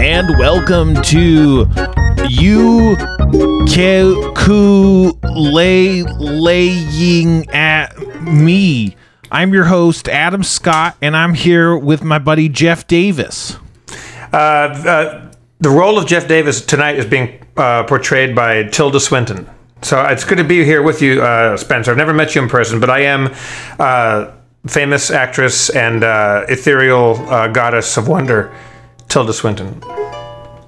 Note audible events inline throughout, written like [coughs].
And welcome to you lay laying at me. I'm your host Adam Scott, and I'm here with my buddy Jeff Davis. Uh, uh, the role of Jeff Davis tonight is being uh, portrayed by Tilda Swinton. So it's good to be here with you, uh, Spencer. I've never met you in person, but I am uh, famous actress and uh, ethereal goddess of wonder, Tilda Swinton.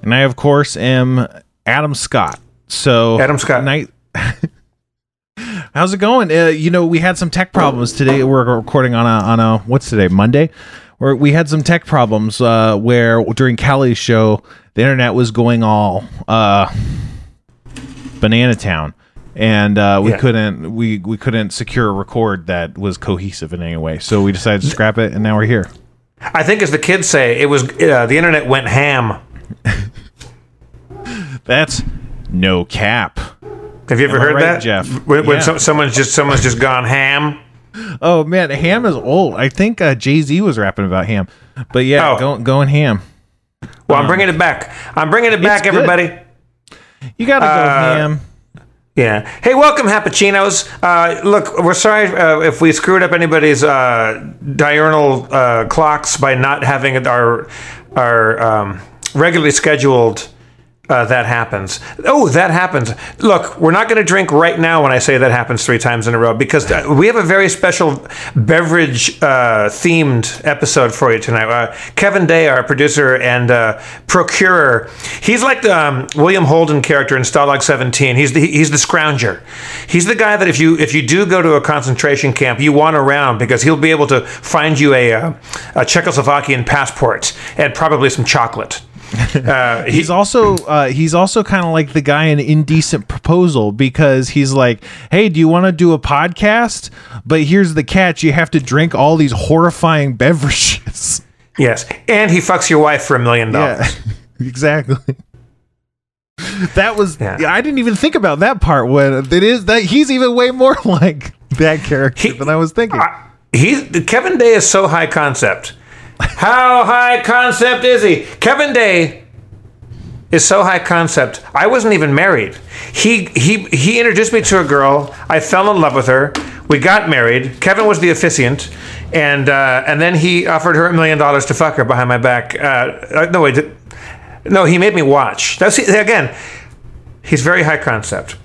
And I, of course, am Adam Scott. So Adam Scott. Night. [laughs] How's it going? Uh, you know, we had some tech problems today. We're recording on a on a what's today Monday, where we had some tech problems uh, where during Callie's show the internet was going all uh, banana town and uh, we yeah. couldn't we we couldn't secure a record that was cohesive in any way. So we decided to scrap it, and now we're here. I think, as the kids say, it was uh, the internet went ham. [laughs] That's no cap. Have you ever Am heard right, that, Jeff? When, when yeah. someone's just someone's just gone ham. Oh man, ham is old. I think uh, Jay Z was rapping about ham, but yeah, oh. going going ham. Well, um, I'm bringing it back. I'm bringing it back, everybody. You gotta uh, go ham. Yeah. Hey, welcome, Happuccinos. Uh, look, we're sorry uh, if we screwed up anybody's uh, diurnal uh, clocks by not having our our um, regularly scheduled uh, that happens. Oh, that happens. Look, we're not going to drink right now when I say that happens three times in a row because uh, we have a very special beverage uh, themed episode for you tonight. Uh, Kevin Day, our producer and uh, procurer, he's like the um, William Holden character in Stalag 17. He's the he's the scrounger. He's the guy that if you if you do go to a concentration camp, you want around because he'll be able to find you a, uh, a Czechoslovakian passport and probably some chocolate. [laughs] Uh, [laughs] he's also uh, he's also kind of like the guy in Indecent Proposal because he's like, "Hey, do you want to do a podcast? But here's the catch: you have to drink all these horrifying beverages." [laughs] Yes, and he fucks your wife for a million dollars. Exactly. That was yeah. I didn't even think about that part when it is that he's even way more like that character he, than I was thinking. Uh, he's Kevin Day is so high concept how high concept is he? Kevin Day is so high concept. I wasn't even married. He he he introduced me to a girl. I fell in love with her. We got married. Kevin was the officiant, and uh, and then he offered her a million dollars to fuck her behind my back. Uh, uh no wait, no, he made me watch. That's again. He's very high concept.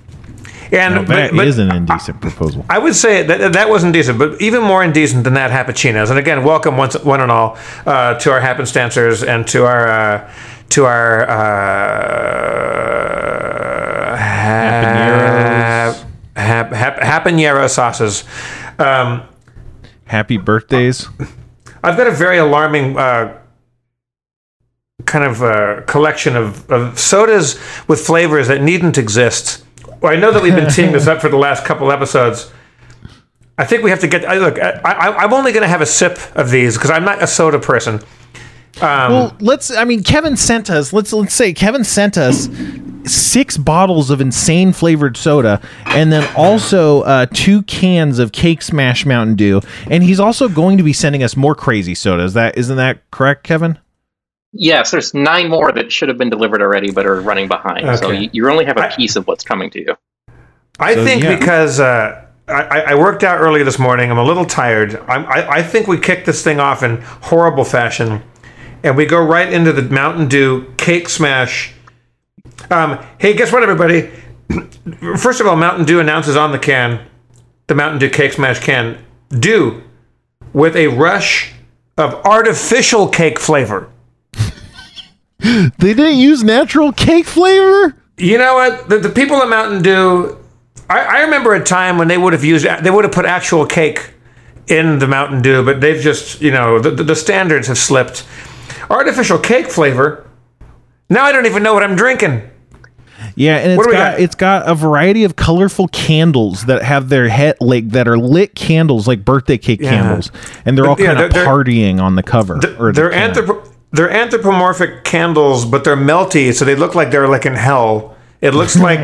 And no, that but, is an indecent proposal. I would say that that wasn't indecent, but even more indecent than that, Happuccinos. And again, welcome once, one and all uh, to our happenstancers and to our uh, to our uh, hapaneros hap, hap, habanero sauces. Um, Happy birthdays. I've got a very alarming. Uh, kind of uh, collection of, of sodas with flavors that needn't exist well, I know that we've been teeing this [laughs] up for the last couple episodes. I think we have to get. I, look, I, am only going to have a sip of these because I'm not a soda person. Um, well, let's. I mean, Kevin sent us. Let's let's say Kevin sent us six bottles of insane flavored soda, and then also uh, two cans of Cake Smash Mountain Dew. And he's also going to be sending us more crazy sodas. That isn't that correct, Kevin? Yes, there's nine more that should have been delivered already, but are running behind. Okay. So you, you, only have a piece of what's coming to you. I so, think yeah. because uh, I, I, worked out early this morning, I'm a little tired. I, I think we kicked this thing off in horrible fashion, and we go right into the Mountain Dew Cake Smash. Um, hey, guess what, everybody? [clears throat] First of all, Mountain Dew announces on the can, the Mountain Dew Cake Smash can, Dew with a rush of artificial cake flavor. [gasps] they didn't use natural cake flavor. You know what? The, the people at Mountain Dew. I, I remember a time when they would have used they would have put actual cake in the Mountain Dew, but they've just you know the, the standards have slipped. Artificial cake flavor. Now I don't even know what I'm drinking. Yeah, and it's got, got, it's got a variety of colorful candles that have their head like that are lit candles like birthday cake yeah. candles, and they're all yeah, kind of partying on the cover. They're, they're anthrop- they're anthropomorphic candles, but they're melty, so they look like they're like in hell. It looks [laughs] like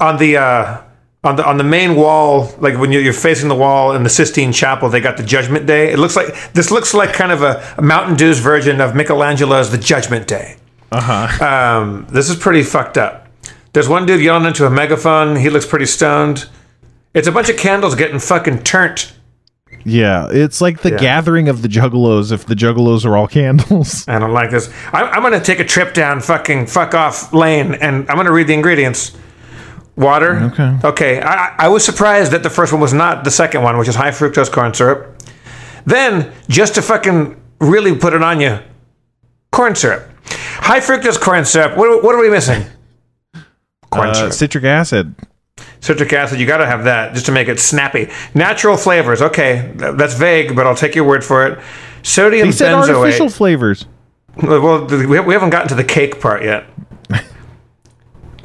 on the uh, on the on the main wall, like when you're, you're facing the wall in the Sistine Chapel, they got the Judgment Day. It looks like this looks like kind of a, a Mountain Dew's version of Michelangelo's The Judgment Day. Uh huh. Um, this is pretty fucked up. There's one dude yelling into a megaphone. He looks pretty stoned. It's a bunch of candles getting fucking turned. Yeah, it's like the Yeah. gathering of the juggalos. If the juggalos are all [laughs] candles. I don't like this. I'm, I'm going to take a trip down fucking fuck off lane and I'm going to read the ingredients. Water. Okay. Okay. I, I was surprised that the first one was not the second one, which is high fructose corn syrup. Then, just to fucking really put it on you, corn syrup. High fructose corn syrup. What, what are we missing? Corn Uh, syrup. citric acid. Citric acid, you got to have that just to make it snappy. Natural flavors. Okay, that's vague, but I'll take your word for it. Sodium said benzoate. artificial flavors. Well, we we haven't gotten to the cake part yet. [laughs]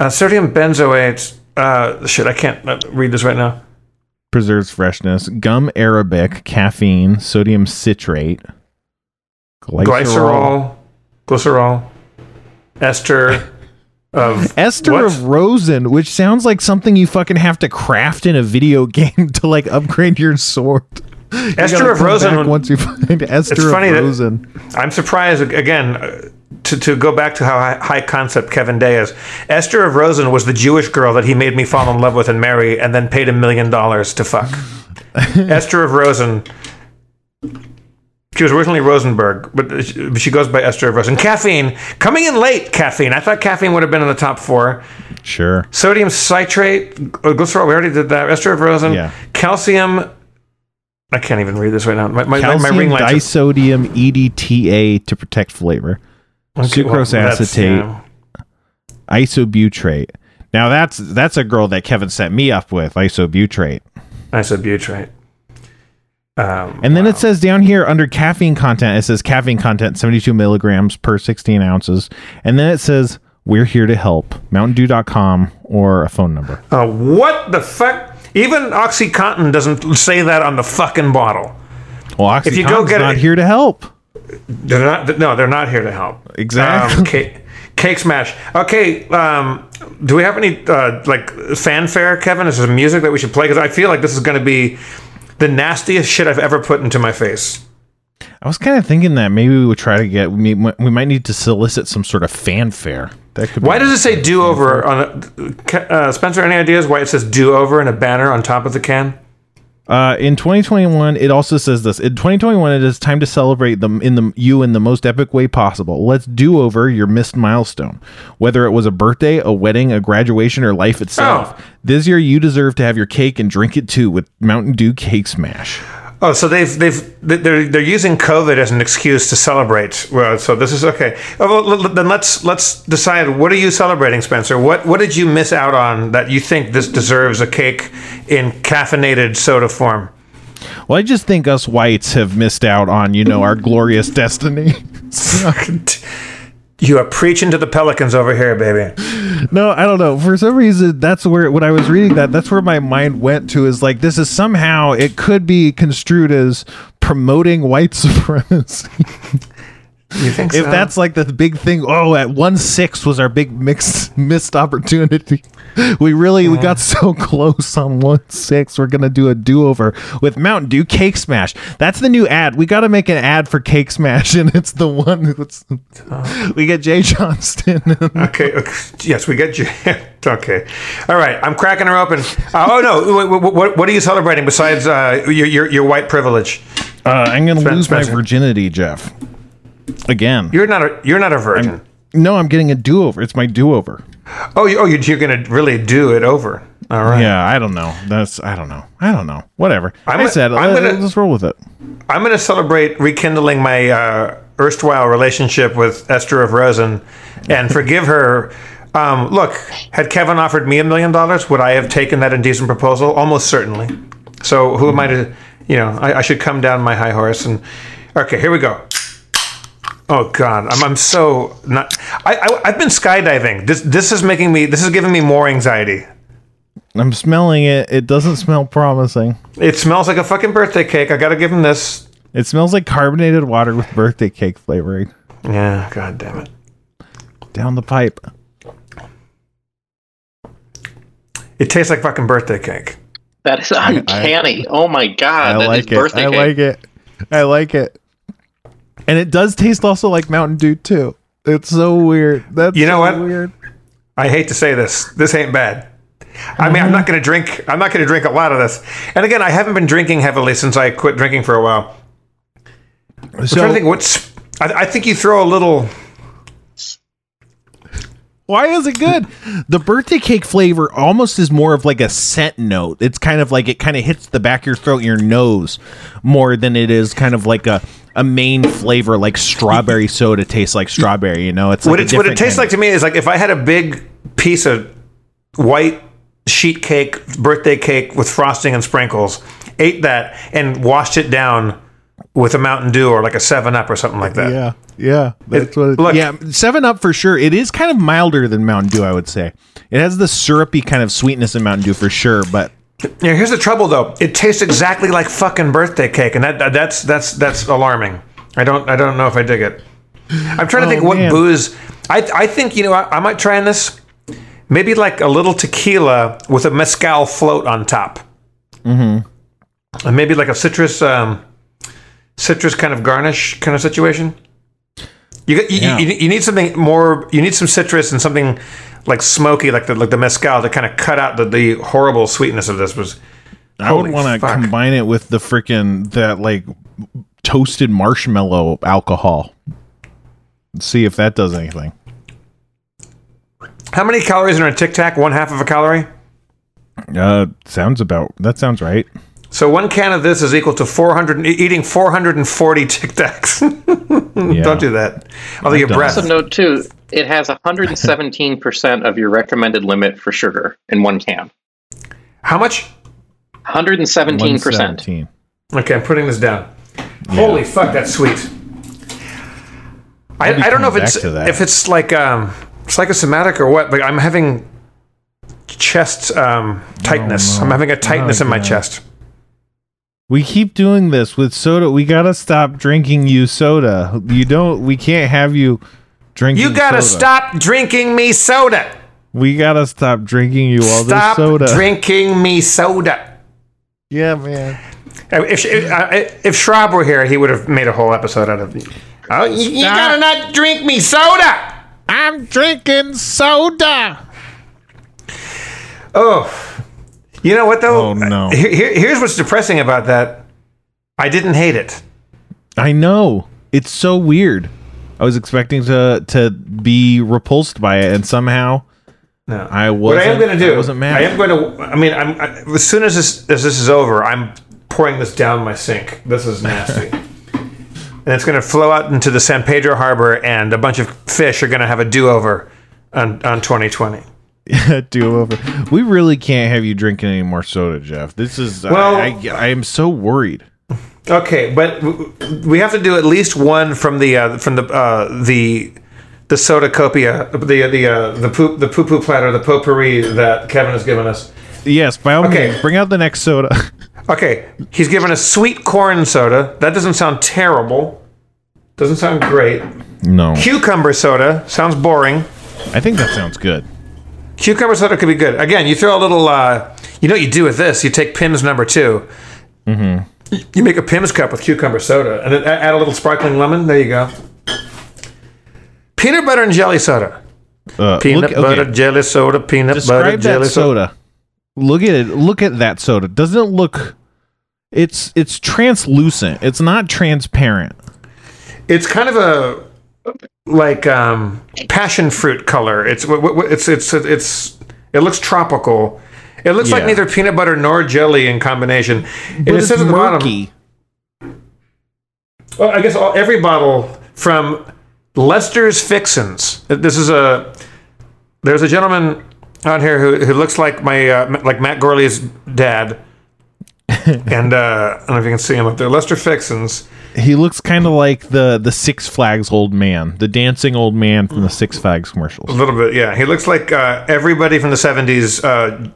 Uh, sodium benzoate. Uh, shit, I can't uh, read this right now. Preserves freshness. Gum arabic. Caffeine. Sodium citrate. Glycerol, glycerol, ester [laughs] of [laughs] Ester What? of rosin, which sounds like something you fucking have to craft in a video [laughs] game to like upgrade your sword. [laughs] You ester of rosin. once you find Ester It's of funny that- rosin. I'm surprised again uh, to, to go back to how high, high concept Kevin Day is. Esther of Rosen was the Jewish girl that he made me fall in love with and marry, and then paid a million dollars to fuck. Esther of Rosen. She was originally Rosenberg, but she, goes by Esther of Rosen. Caffeine coming in late. Caffeine. I thought caffeine would have been in the top four. Sure. Sodium citrate, uh, glycerol. We already did that. Esther of Rosen. Yeah. Calcium. I can't even read this right now. My, my, my, my Calcium ring lights. disodium EDTA to protect flavor. Okay, Sucrose that's, acetate. yeah. Isobutrate. Now that's that's a girl that Kevin set me up with, isobutrate. Isobutrate. Um, And then it says down here under caffeine content, it says caffeine content 72 milligrams per 16 ounces. And then it says, we're here to help. MountainDew.com or a phone number. uh, what the fuck? Even OxyContin doesn't say that on the fucking bottle. Well, If you go OxyContin's get not it- here to help. They're not. No, they're not here to help. Exactly. [laughs] Um, cake, cake smash. Okay. Um, do we have any uh, like fanfare, Kevin? Is there some music that we should play? Because I feel like this is going to be the nastiest shit I've ever put into my face. I was kind of thinking that maybe we would try to get, we, we might need to solicit some sort of fanfare. That could Why does it say do over on a, uh, Spencer? Any ideas why it says do over in a banner on top of the can? Uh, in 2021, it also says this. In 2021, it is time to celebrate them in the you in the most epic way possible. Let's do over your missed milestone, whether it was a birthday, a wedding, a graduation, or life itself. Oh. This year, you deserve to have your cake and drink it too with Mountain Dew Cake Smash. Oh, so they've they've they're they're using COVID as an excuse to celebrate. Well, so this is okay. Oh, well, then let's let's decide. What are you celebrating, Spencer? What what did you miss out on that you think this deserves a cake in caffeinated soda form? Well, I just think us whites have missed out on you know our glorious destiny. [laughs] [laughs] You are preaching to the pelicans over here, baby. No, I don't know. For some reason, that's where when I was reading that, that's where my mind went to. Is like this is somehow it could be construed as promoting white supremacy. [laughs] You think if so? that's like the big thing. Oh, at one six was our big mixed missed opportunity. [laughs] We really we got so close on one six. We're gonna do a do over with Mountain Dew Cake Smash. That's the new ad. We got to make an ad for Cake Smash, [laughs] and it's the one. That's, we get Jay Johnston. [laughs] Okay, okay. Yes, we get you. okay. All right. I'm cracking her open. Uh, oh no. What, what, what are you celebrating besides uh, your, your your white privilege? Uh, I'm gonna lose my virginity, Jeff. Again. You're not a you're not a virgin. no, I'm getting a do over. It's my do over. oh, you, oh, you- you're gonna really do it over. All right. Yeah, I don't know. That's I don't know. I don't know. Whatever. I'm i said I'm gonna- let's roll with it. I'm gonna celebrate rekindling my uh, erstwhile relationship with Esther of Rosen, and forgive her. Um, look, had Kevin offered me a million dollars, would I have taken that indecent proposal? Almost certainly. So who am I to, you know, I, I should come down my high horse and. Okay, here we go. Oh God, I'm, I'm so not. I, I I've been skydiving. This this is making me. This is giving me more anxiety. I'm smelling it. It doesn't smell promising. It smells like a fucking birthday cake. I gotta give him this. It smells like carbonated water with birthday cake flavoring Yeah, god damn it. down the pipe. It tastes like fucking birthday cake. That is uncanny. oh my god, I that is like it. birthday I cake. like it. I like it. And it does taste also like Mountain Dew too. It's so weird. That's You know so what? Weird. I hate to say this. This ain't bad. I mean, I'm not going to drink. I'm not going to drink a lot of this. And again, I haven't been drinking heavily since I quit drinking for a while. So to think what's. I, I think you throw a little. why is it good? The birthday cake flavor almost is more of like a scent note. It's kind of like it kind of hits the back of your throat, your nose, more than it is kind of like a a main flavor like strawberry soda tastes like strawberry. You know, it's like What a it, what it tastes like to me is like if I had a big piece of white sheet cake, birthday cake with frosting and sprinkles, ate that and washed it down with a Mountain Dew or like a Seven Up or something like that. Yeah, yeah, that's It- what. It, look- yeah, Seven Up for sure. It is kind of milder than Mountain Dew, I would say. It has the syrupy kind of sweetness in Mountain Dew for sure, but Yeah, here's the trouble though. It tastes exactly like fucking birthday cake, and that that's that's that's alarming. I don't I don't know if I dig it. I'm trying to Oh, think what man. booze. I I think you know I, I might try in this. Maybe like a little tequila with a mezcal float on top. Mm-hmm. And maybe like a citrus um, citrus kind of garnish kind of situation. You, got- you, Yeah. you, you need something more. You need some citrus and something like smoky, like the like the mezcal, to kind of cut out the, the horrible sweetness of this. Was I would want to combine it with the freaking that like toasted marshmallow alcohol. See if that does anything. How many calories are in a Tic Tac? One half of a calorie. Uh, sounds about that sounds right. So one can of this is equal to 400. e- Eating 440 Tic Tacs. [laughs] Yeah. Don't do that. Although your breath. Also note too, it has 117% of your recommended limit for sugar in one can. How much? 117%. 117. Okay, I'm putting this down. Holy fuck, that's sweet. I, I'll be I don't know if it's back to that. if it's like um, psychosomatic or what, but I'm having chest um, tightness. no. I'm having a tightness Oh, in my God. chest. We keep doing this with soda. We gotta stop drinking you soda. You don't. We can't have you drinking. You gotta soda. stop drinking me soda. We gotta stop drinking you all Stop this soda. drinking me soda. yeah, man. If if, uh, if Schrab were here, he would have made a whole episode out of. Oh, you, you gotta not drink me soda. I'm drinking soda. Oh, you know what though? Oh, no. Here, here- here's what's depressing about that. I didn't hate it. I know. It's so weird. I was expecting to to be repulsed by it, and somehow No. I what I am going to do, I wasn't mad. I am going to. I mean, I'm I, as soon as this as this is over, I'm pouring this down my sink. This is nasty. [laughs] And it's going to flow out into the San Pedro Harbor, and a bunch of fish are going to have a do-over on, on 2020. [laughs] do over. We really can't have you drinking any more soda, Jeff. This is. Well- I, I, I am so worried. Okay, but we have to do at least one from the uh, from the uh, the the soda copia, the the uh, the poop the poo poo platter, the potpourri that Kevin has given us. Yes, by all Okay. means, bring out the next soda. [laughs] Okay, he's given us sweet corn soda. That doesn't sound terrible. Doesn't sound great. no, Cucumber soda sounds boring. I think that sounds good. Cucumber soda could be good. Again, you throw a little. Uh, you know what you do with this? You take Pimm's number 2 Mm-hmm. You make a Pimm's cup with cucumber soda, and then add a little sparkling lemon. There you go. Peanut butter and jelly soda. Uh, Peanut look, butter okay, jelly soda. Peanut butter describe jelly soda. soda. Look at it. Look at that soda. Doesn't it look? It's it's translucent. It's not transparent. It's kind of a like um, passion fruit color. It's it's it's it's it looks tropical. It looks like neither peanut butter nor jelly in combination. And it says at the bottom. Well, I guess all, every bottle from Lester's Fixins. This is a. There's a gentleman on here who, who looks like my uh, like Matt Gourley's dad, [laughs] and uh, I don't know if you can see him up there. Lester Fixins. He looks kind of like the the Six Flags old man, the dancing old man from the Six Flags commercials. A little bit, yeah. He looks like uh, everybody from the '70s uh,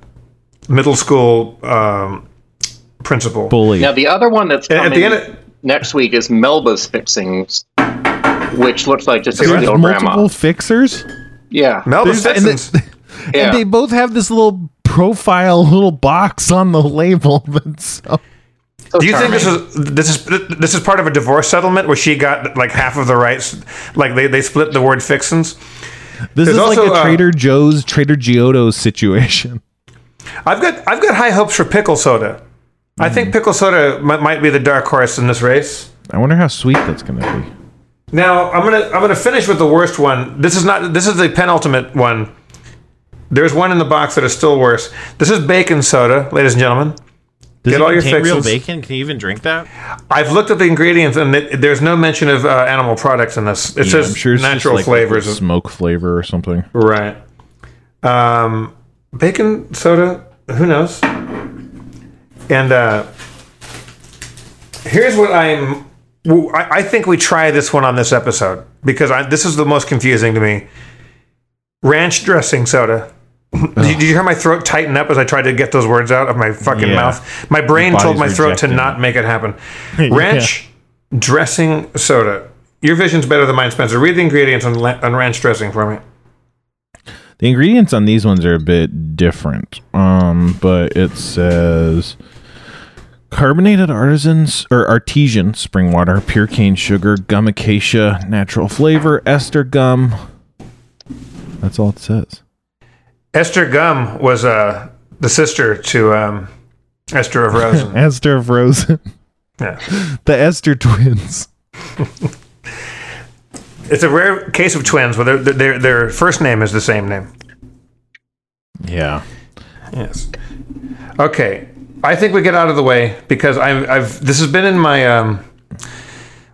middle school um, principal. Bully. Now the other one that's coming at the end of- next week is Melba's Fixings, which looks like just a There's real multiple grandma. fixers. Yeah, Melba's There's- and the- yeah. And they both have this little profile little box on the label. That's [laughs] so. So Do you think this is this is this is part of a divorce settlement where she got like half of the rights, like they, they split the word fixins? This There's is like also, a uh, Trader Joe's, Trader Giotto's situation. I've got I've got high hopes for pickle soda. I Mm. think pickle soda might, might be the dark horse in this race. I wonder how sweet that's going to be. Now I'm gonna I'm gonna finish with the worst one. This is not this is the penultimate one. There's one in the box that is still worse. This is bacon soda, ladies and gentlemen. Does Get it all your contain real bacon? Can you even drink that? I've looked at the ingredients and it, there's no mention of uh, animal products in this. It Yeah, says sure it's natural just like flavors. smoke flavor or something. Right. Um, bacon soda. Who knows? And uh, here's what I'm. I, I think we try this one on this episode because I, this is the most confusing to me. Ranch dressing soda. Did, you, hear my throat tighten up as I tried to get those words out of my fucking Yeah. mouth? My brain told my throat to not make it happen. [laughs] Ranch dressing soda. Your vision's better than mine, Spencer. Read the ingredients on, on ranch dressing for me. The ingredients on these ones are a bit different. Um, but it says carbonated artisans or artesian spring water, pure cane sugar, gum acacia, natural flavor, ester gum. That's all it says. Esther Gum was uh, the sister to um, Esther of Rosen. [laughs] Esther of Rosen. yeah. [laughs] the Esther twins. [laughs] It's a rare case of twins where their, their, their first name is the same name. Yeah. Yes. Okay. I think we get out of the way because I've, I've this has been in my um,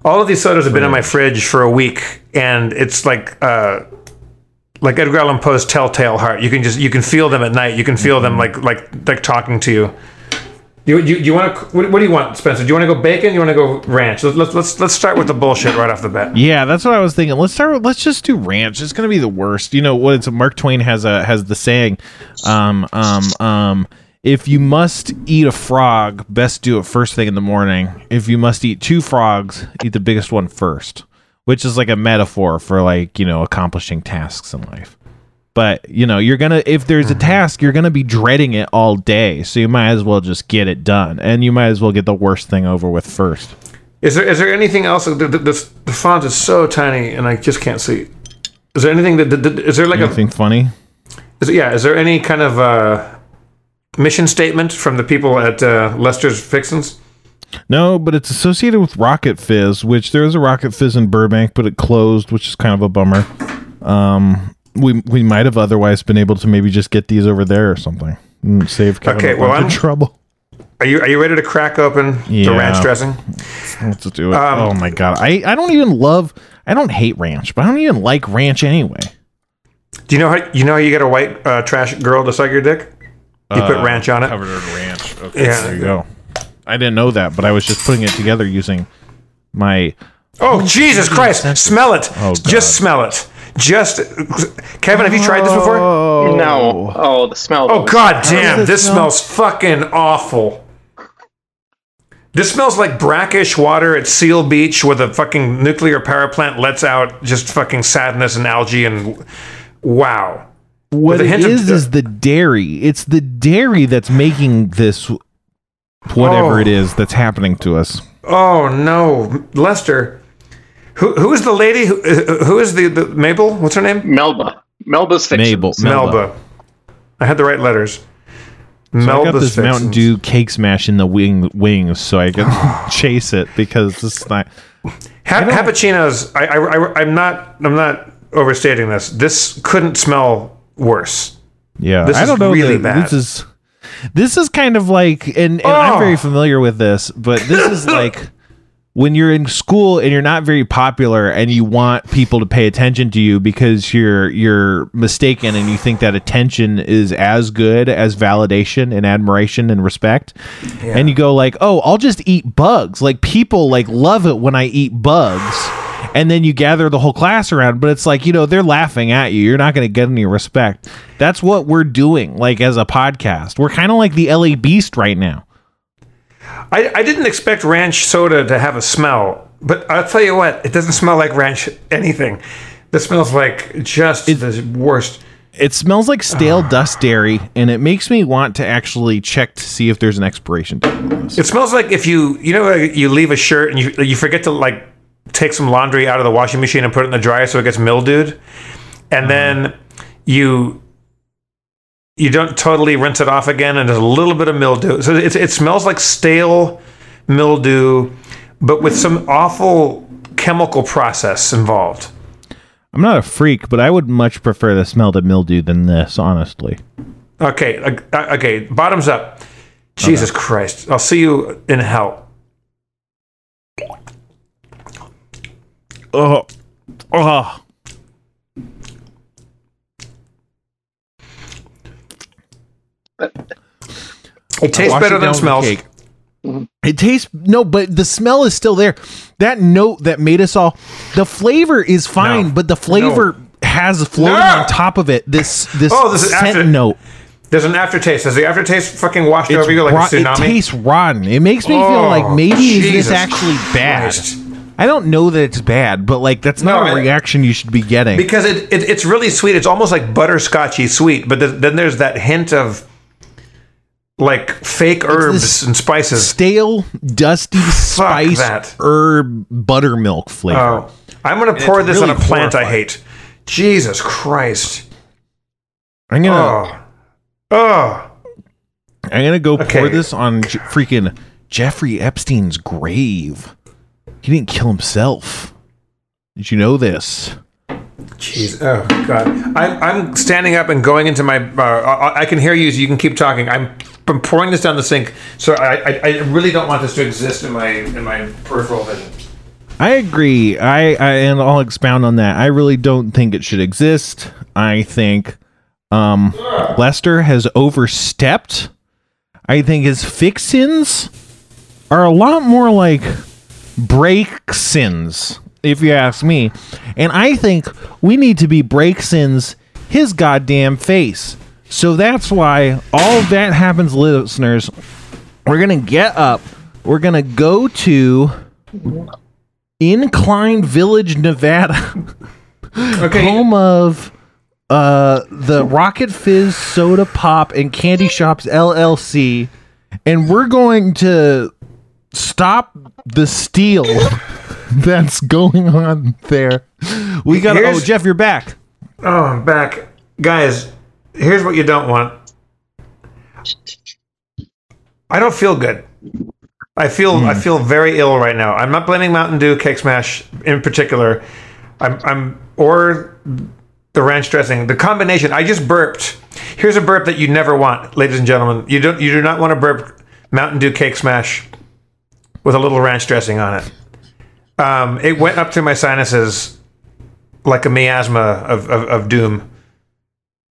all of these sodas have been in my fridge for a week, and it's like uh, like Edgar Allan Poe's Telltale Heart. You can just you can feel them at night. You can feel them like like like talking to you. You, you, you want to what, what do you want, Spencer? Do you want to go bacon? Do you want to go ranch? Let's, let's let's let's start with the bullshit right off the bat. Yeah, that's what I was thinking. Let's start. With, let's just do ranch. It's gonna be the worst. You know what? It's Mark Twain has a has the saying, um, um, um. If you must eat a frog, best do it first thing in the morning. If you must eat two frogs, eat the biggest one first, which is like a metaphor for like you know accomplishing tasks in life. But you know you're gonna if there's a task, you're gonna be dreading it all day. So you might as well just get it done, and you might as well get the worst thing over with first. Is there is there anything else? The, the, the, the font is so tiny, and I just can't see. Is there anything that, that is there like a Anything funny? is, yeah? Is there any kind of uh, mission statement from the people at uh, Lester's Fixins? No, but it's associated with Rocket Fizz, which there was a Rocket Fizz in Burbank, but it closed, which is kind of a bummer. Um, we we might have otherwise been able to maybe just get these over there or something. and Save Kevin Okay, well, I'm- trouble. Are you are you ready to crack open the ranch dressing? Let's do it. Um, oh my god, I I don't even love. I don't hate ranch, but I don't even like ranch anyway. Do you know how you know how you get a white uh, trash girl to suck your dick? You put Uh, ranch on it. Covered in ranch. Okay, Yeah. there you go. I didn't know that, but I was just putting it together using my. Oh Jesus Christ! Smell it. Oh, God. Just smell it. Just Kevin, have you tried this before? Oh No. Oh, the smell. Oh god damn, does this smell? smells fucking awful. This smells like brackish water at Seal Beach where the fucking nuclear power plant lets out just fucking sadness and algae and wow. What With a it hint of- is is the dairy. It's the dairy that's making this whatever Oh. it is that's happening to us. Oh no, Lester. Who who is the lady who uh, who is the, the Mabel? What's her name? Melba. Melba's Fixins. Mabel. Melba. I had the right letters. So I got Melba's this Mountain Dew cake smash in the wing wings so I can [sighs] chase it because this is not Ha- Cappuccinos. I, I, I I'm not I'm not overstating this. This couldn't smell worse. Yeah, This I is don't know. really that- bad. This is this is kind of like, and, and I'm Oh. very familiar with this, but this is [laughs] like when you're in school and you're not very popular and you want people to pay attention to you because you're you're mistaken and you think that attention is as good as validation and admiration and respect. And you go like oh i'll just eat bugs. Like people like love it when i eat bugs and then you gather the whole class around but it's like you know they're laughing at you you're not going to get any respect that's what we're doing like as a podcast we're kind of like the L.A. Beast right now I, I didn't expect ranch soda to have a smell, but I'll tell you what, it doesn't smell like ranch anything. This smells like just the worst. It smells like stale dust dairy, and it makes me want to actually check to see if there's an expiration date. It smells like if you you know you leave a shirt and you you forget to like take some laundry out of the washing machine and put it in the dryer so it gets mildewed, and then you you don't totally rinse it off again and there's a little bit of mildew. So it it smells like stale mildew, but with some awful chemical process involved. I'm not a freak, but I would much prefer the smell to mildew than this, honestly. Okay, uh, okay, bottoms up. Jesus Christ! I'll see you in hell. Oh, oh. It tastes better it than down it with the smells. cake. Mm-hmm. It tastes no, but the smell is still there. That note that made us all the flavor is fine, No. but the flavor has floating No. on top of it. This this, Oh, this is scent after- note. There's an aftertaste. Has the aftertaste fucking washed It's over you like rot- a tsunami? It tastes rotten. It makes me feel Oh, like maybe is this actually bad? Christ. I don't know that it's bad, but like that's not No, a I- reaction you should be getting. because it, it it's really sweet. It's almost like butterscotchy sweet, but th- then there's that hint of like fake herbs this and spices. Stale, dusty spice that. herb buttermilk flavor. Oh, I'm gonna pour it's this on a really plant I hate. Jesus Christ! I'm gonna Oh, oh. I'm gonna go pour this on J- freaking Jeffrey Epstein's grave. He didn't kill himself. Did you know this? Jeez, oh god! I'm I'm standing up and going into my. Uh, I, can hear you. So you can keep talking. I'm I'm pouring this down the sink. So I, I I really don't want this to exist in my in my peripheral vision. I agree. I, I and I'll expound on that. I really don't think it should exist. I think um Lester has overstepped. I think his fixins are a lot more like break sins, if you ask me. And I think we need to be break sins his goddamn face. So that's why all that happens, listeners. We're gonna get up. We're gonna go to Incline Village, Nevada, [laughs] Okay. home of uh the Rocket Fizz Soda Pop and Candy Shops LLC, and we're going to stop the steal [laughs] that's going on there. We got. Oh, Jeff, you're back. Oh, I'm back. Guys, here's what you don't want. I don't feel good. I feel I hmm. feel very ill right now. I'm not blaming Mountain Dew Cake Smash in particular. I'm I'm or the ranch dressing. The combination. I just burped. Here's a burp that you never want, ladies and gentlemen. You don't you do not want to burp Mountain Dew Cake Smash with a little ranch dressing on it. Um, it went up to my sinuses like a miasma of, of, of doom.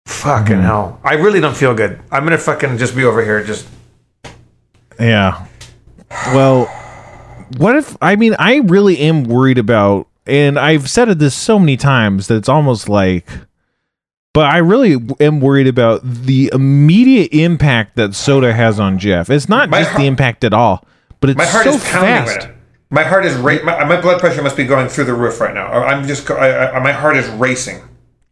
Fucking hell. I really don't feel good. I'm gonna fucking just be over here just Yeah. Well, what if I mean I really am worried about and I've said it this so many times that it's almost like but I really am worried about the immediate impact that soda has on Jeff. It's not My just heart- the impact at all, but it's my heart so is pounding fast. right. My heart is ra- my, my blood pressure must be going through the roof right now. I'm just I, I, my heart is racing.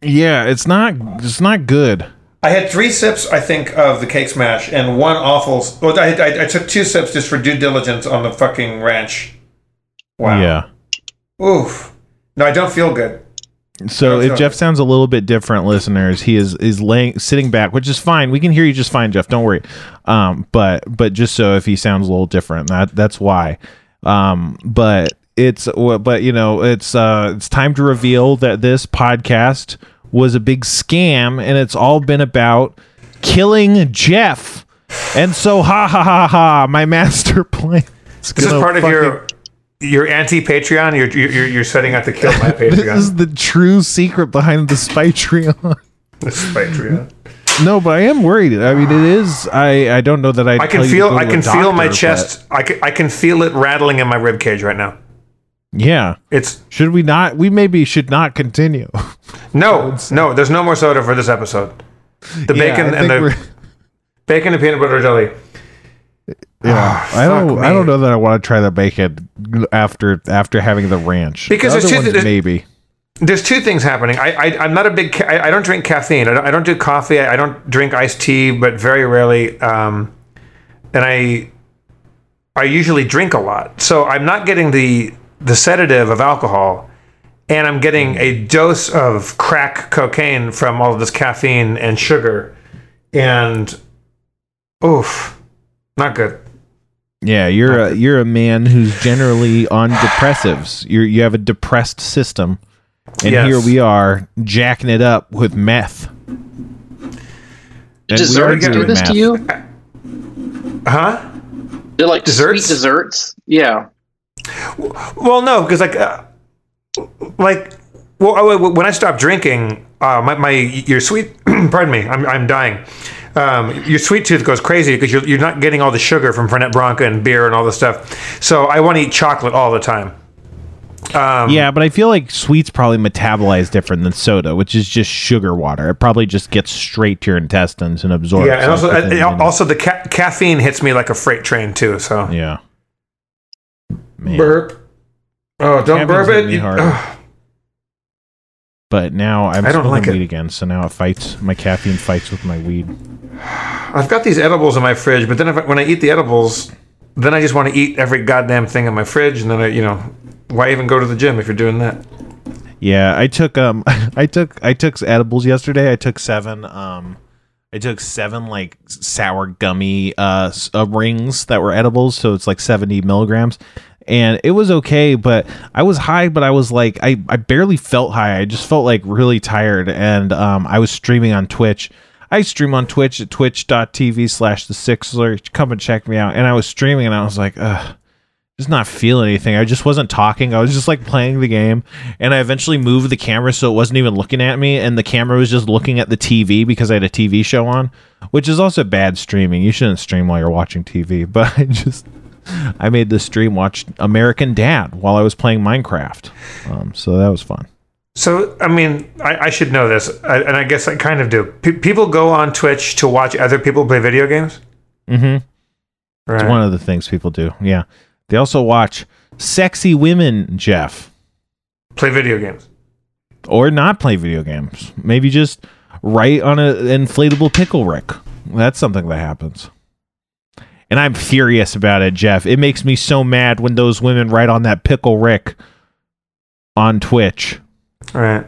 Yeah, it's not it's not good. I had three sips, I think, of the cake smash, and one awful. Well, I, I, I took two sips just for due diligence on the fucking ranch. Wow. Yeah. Oof. No, I don't feel good. So if Jeff sounds a little bit different, listeners, he is is laying sitting back, which is fine. We can hear you just fine, Jeff. Don't worry. Um, but but just so if he sounds a little different, that that's why. Um, but it's but you know it's uh it's time to reveal that this podcast was a big scam, and it's all been about killing Jeff. And so ha ha ha ha, my [laughs] master plan. This is part of your your anti Patreon. You're, you're you're setting out to kill my [laughs] Patreon. This is the true secret behind the Spytreon. this is Patreon. No, but I am worried. I mean, it is. I I don't know that I'd I can feel I can feel my doctor, chest. I can, I can feel it rattling in my rib cage right now. Yeah. It's Should we not? We maybe should not continue. no [laughs] no. There's no more soda for this episode. The Yeah, bacon and the bacon and peanut butter jelly. Yeah, I don't. fuck I don't know that I want to try the bacon after after having the ranch. Because the there's two- there's- maybe. there's two things happening. I, I I'm not a big. Ca- I, I don't drink caffeine. I don't, I don't do coffee. I, I don't drink iced tea, but very rarely. Um, and I I usually drink a lot, so I'm not getting the the sedative of alcohol, and I'm getting a dose of crack cocaine from all of this caffeine and sugar, and oof, not good. Yeah, you're a you're a man who's generally on depressives. You you have a depressed system, and Yes. here we are jacking it up with meth. Do And desserts do do this meth. to you? Huh? They're like Desserts? sweet desserts. Yeah. Well, no, because like, uh, like, well, oh, when I stopped drinking, uh, my, my your sweet, [clears throat] pardon me, I'm I'm dying. Um, your sweet tooth goes crazy because you're, you're not getting all the sugar from Fernet Branca and beer and all this stuff. So I want to eat chocolate all the time. Um, Yeah, but I feel like sweets probably metabolize different than soda, which is just sugar water. It probably just gets straight to your intestines and absorbs. Yeah, and also, within uh, also the ca- caffeine hits me like a freight train too. So yeah. Man. burp. Oh, don't Caffeine's burp it. me You- hard. ugh. But now I'm I don't smoking like it. again, so now it fights. My caffeine fights with my weed. I've got these edibles in my fridge, but then if I, when I eat the edibles, then I just want to eat every goddamn thing in my fridge, and then I, you know, why even go to the gym if you're doing that? Yeah, I took um [laughs] I took I took edibles yesterday. I took seven um I took seven like sour gummy uh, uh rings that were edibles, so it's like 70 milligrams. And it was okay, but I was high, but I was like I, I barely felt high. I just felt like really tired and um I was streaming on Twitch. I stream on Twitch at twitch.tv slash the sixler. Come and check me out. And I was streaming and I was like, ugh just not feeling anything. I just wasn't talking. I was just like playing the game, and I eventually moved the camera so it wasn't even looking at me, and the camera was just looking at the TV because I had a TV show on, which is also bad streaming. You shouldn't stream while you're watching TV, [laughs] but I just I made the stream watch American Dad while I was playing Minecraft, um, so that was fun. So, I mean, I, I should know this, I, and I guess I kind of do. Pe people go on Twitch to watch other people play video games. Mm-hmm. Right. It's one of the things people do. Yeah, they also watch sexy women, Jeff. play video games. or not play video games. Maybe just write on an inflatable pickle rick. That's something that happens. And I'm furious about it, Jeff. It makes me so mad when those women write on that pickle rick on Twitch. Right.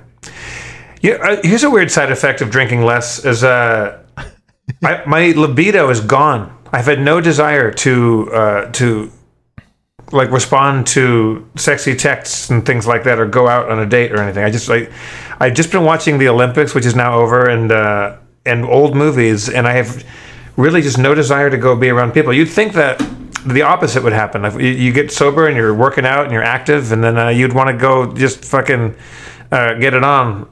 Yeah. Uh, here's a weird side effect of drinking less: is uh, [laughs] I, my libido is gone. I've had no desire to uh, to like respond to sexy texts and things like that, or go out on a date or anything. I just like I've just been watching the Olympics, which is now over, and uh, and old movies, and I have really just no desire to go be around people. You'd think that the opposite would happen. If you, you get sober and you're working out and you're active, and then uh, you'd want to go just fucking uh, get it on.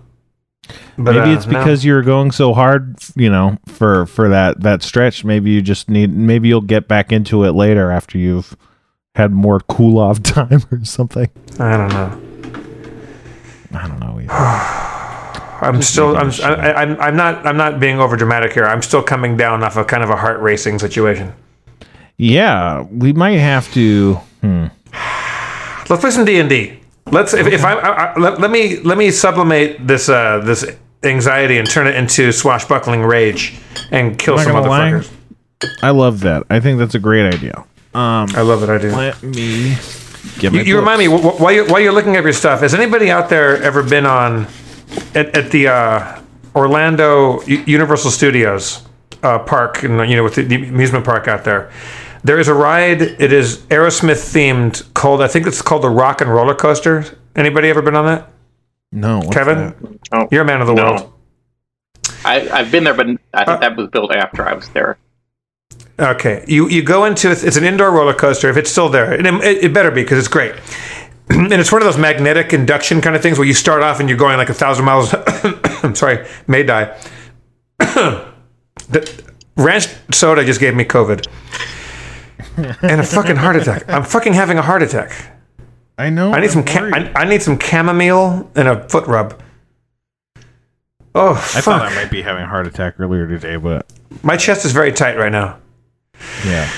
But, Maybe uh, it's no. because you're going so hard, you know, for for that that stretch. Maybe you just need. Maybe you'll get back into it later after you've had more cool off [laughs] time or something. I don't know. I don't know. Either. [sighs] I'm still. I'm. I, I- I'm. I'm not. I'm not being over dramatic here. I'm still coming down off a kind of a heart racing situation. yeah, we might have to. Hmm. Let's play some D and D. Let's. If, if I, I, I let, let me let me sublimate this uh this anxiety and turn it into swashbuckling rage and kill some gonna lie. motherfuckers. I love that. I think that's a great idea. Um, I love it. I do. let me get You, you remind me wh- wh- while you're, while you're looking up your stuff. Has anybody out there ever been on at, at the uh, Orlando U- Universal Studios uh, park? And you know, with the, the amusement park out there, there is a ride. It is Aerosmith themed. Called I think it's called the Rock and Roller Coaster. Anybody ever been on that? No, Kevin, that? Oh, you're a man of the No. world. I, I've been there, but I think Uh, that was built after I was there. Okay, you you go into it's an indoor roller coaster if it's still there, and it, it better be because it's great. [clears throat] and it's one of those magnetic induction kind of things where you start off and you're going like a thousand miles. [coughs] I'm sorry, may die. [coughs] the ranch soda just gave me COVID [laughs] and a fucking heart attack. I'm fucking having a heart attack. I know. I need some I'm ca- worried. I, I need some chamomile and a foot rub. Oh I thought I might be having a heart attack earlier today, but My chest is very tight right now. yeah.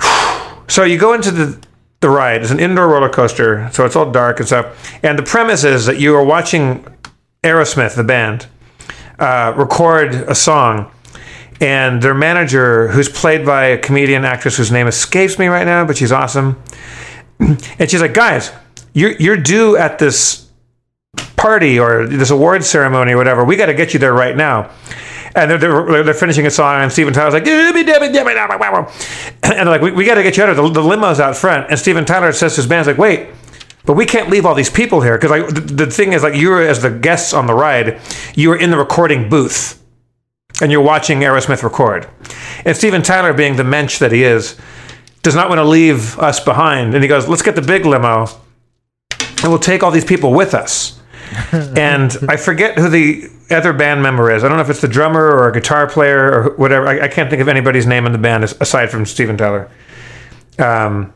[sighs] So you go into the the ride. It's an indoor roller coaster, so it's all dark and stuff. And the premise is that you are watching Aerosmith, the band, uh, record a song. And their manager, who's played by a comedian actress whose name escapes me right now, but she's awesome. [clears throat] And she's like, guys, you're, you're due at this party or this award ceremony or whatever. We got to get you there right now. And they're, they're, they're finishing a song, and Steven Tyler's like, and they're like, we, we got to get you out of the, the limo's out front. And Steven Tyler says to his band, like, wait, but we can't leave all these people here because like the, the thing is like you were as the guests on the ride, you were in the recording booth, and you're watching Aerosmith record. And Steven Tyler, being the mensch that he is, does not want to leave us behind, and he goes, "Let's get the big limo, and we'll take all these people with us." [laughs] and I forget who the other band member is. I don't know if it's the drummer or a guitar player or whatever. I, I can't think of anybody's name in the band aside from Steven Tyler. Um,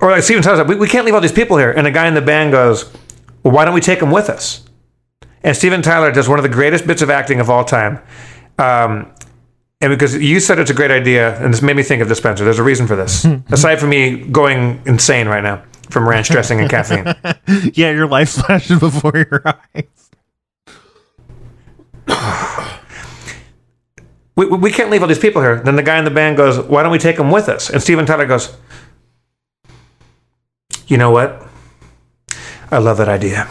or like Steven Tyler's like, we, we can't leave all these people here. And the guy in the band goes, well, why don't we take them with us? And Steven Tyler does one of the greatest bits of acting of all time. Um, and because you said it's a great idea, and this made me think of Spencer. There's a reason for this. [laughs] Aside from me going insane right now from ranch dressing and caffeine. [laughs] yeah, your life flashes before your eyes. [sighs] we, we can't leave all these people here. Then the guy in the band goes, Why don't we take them with us? And Steven Tyler goes, You know what? I love that idea.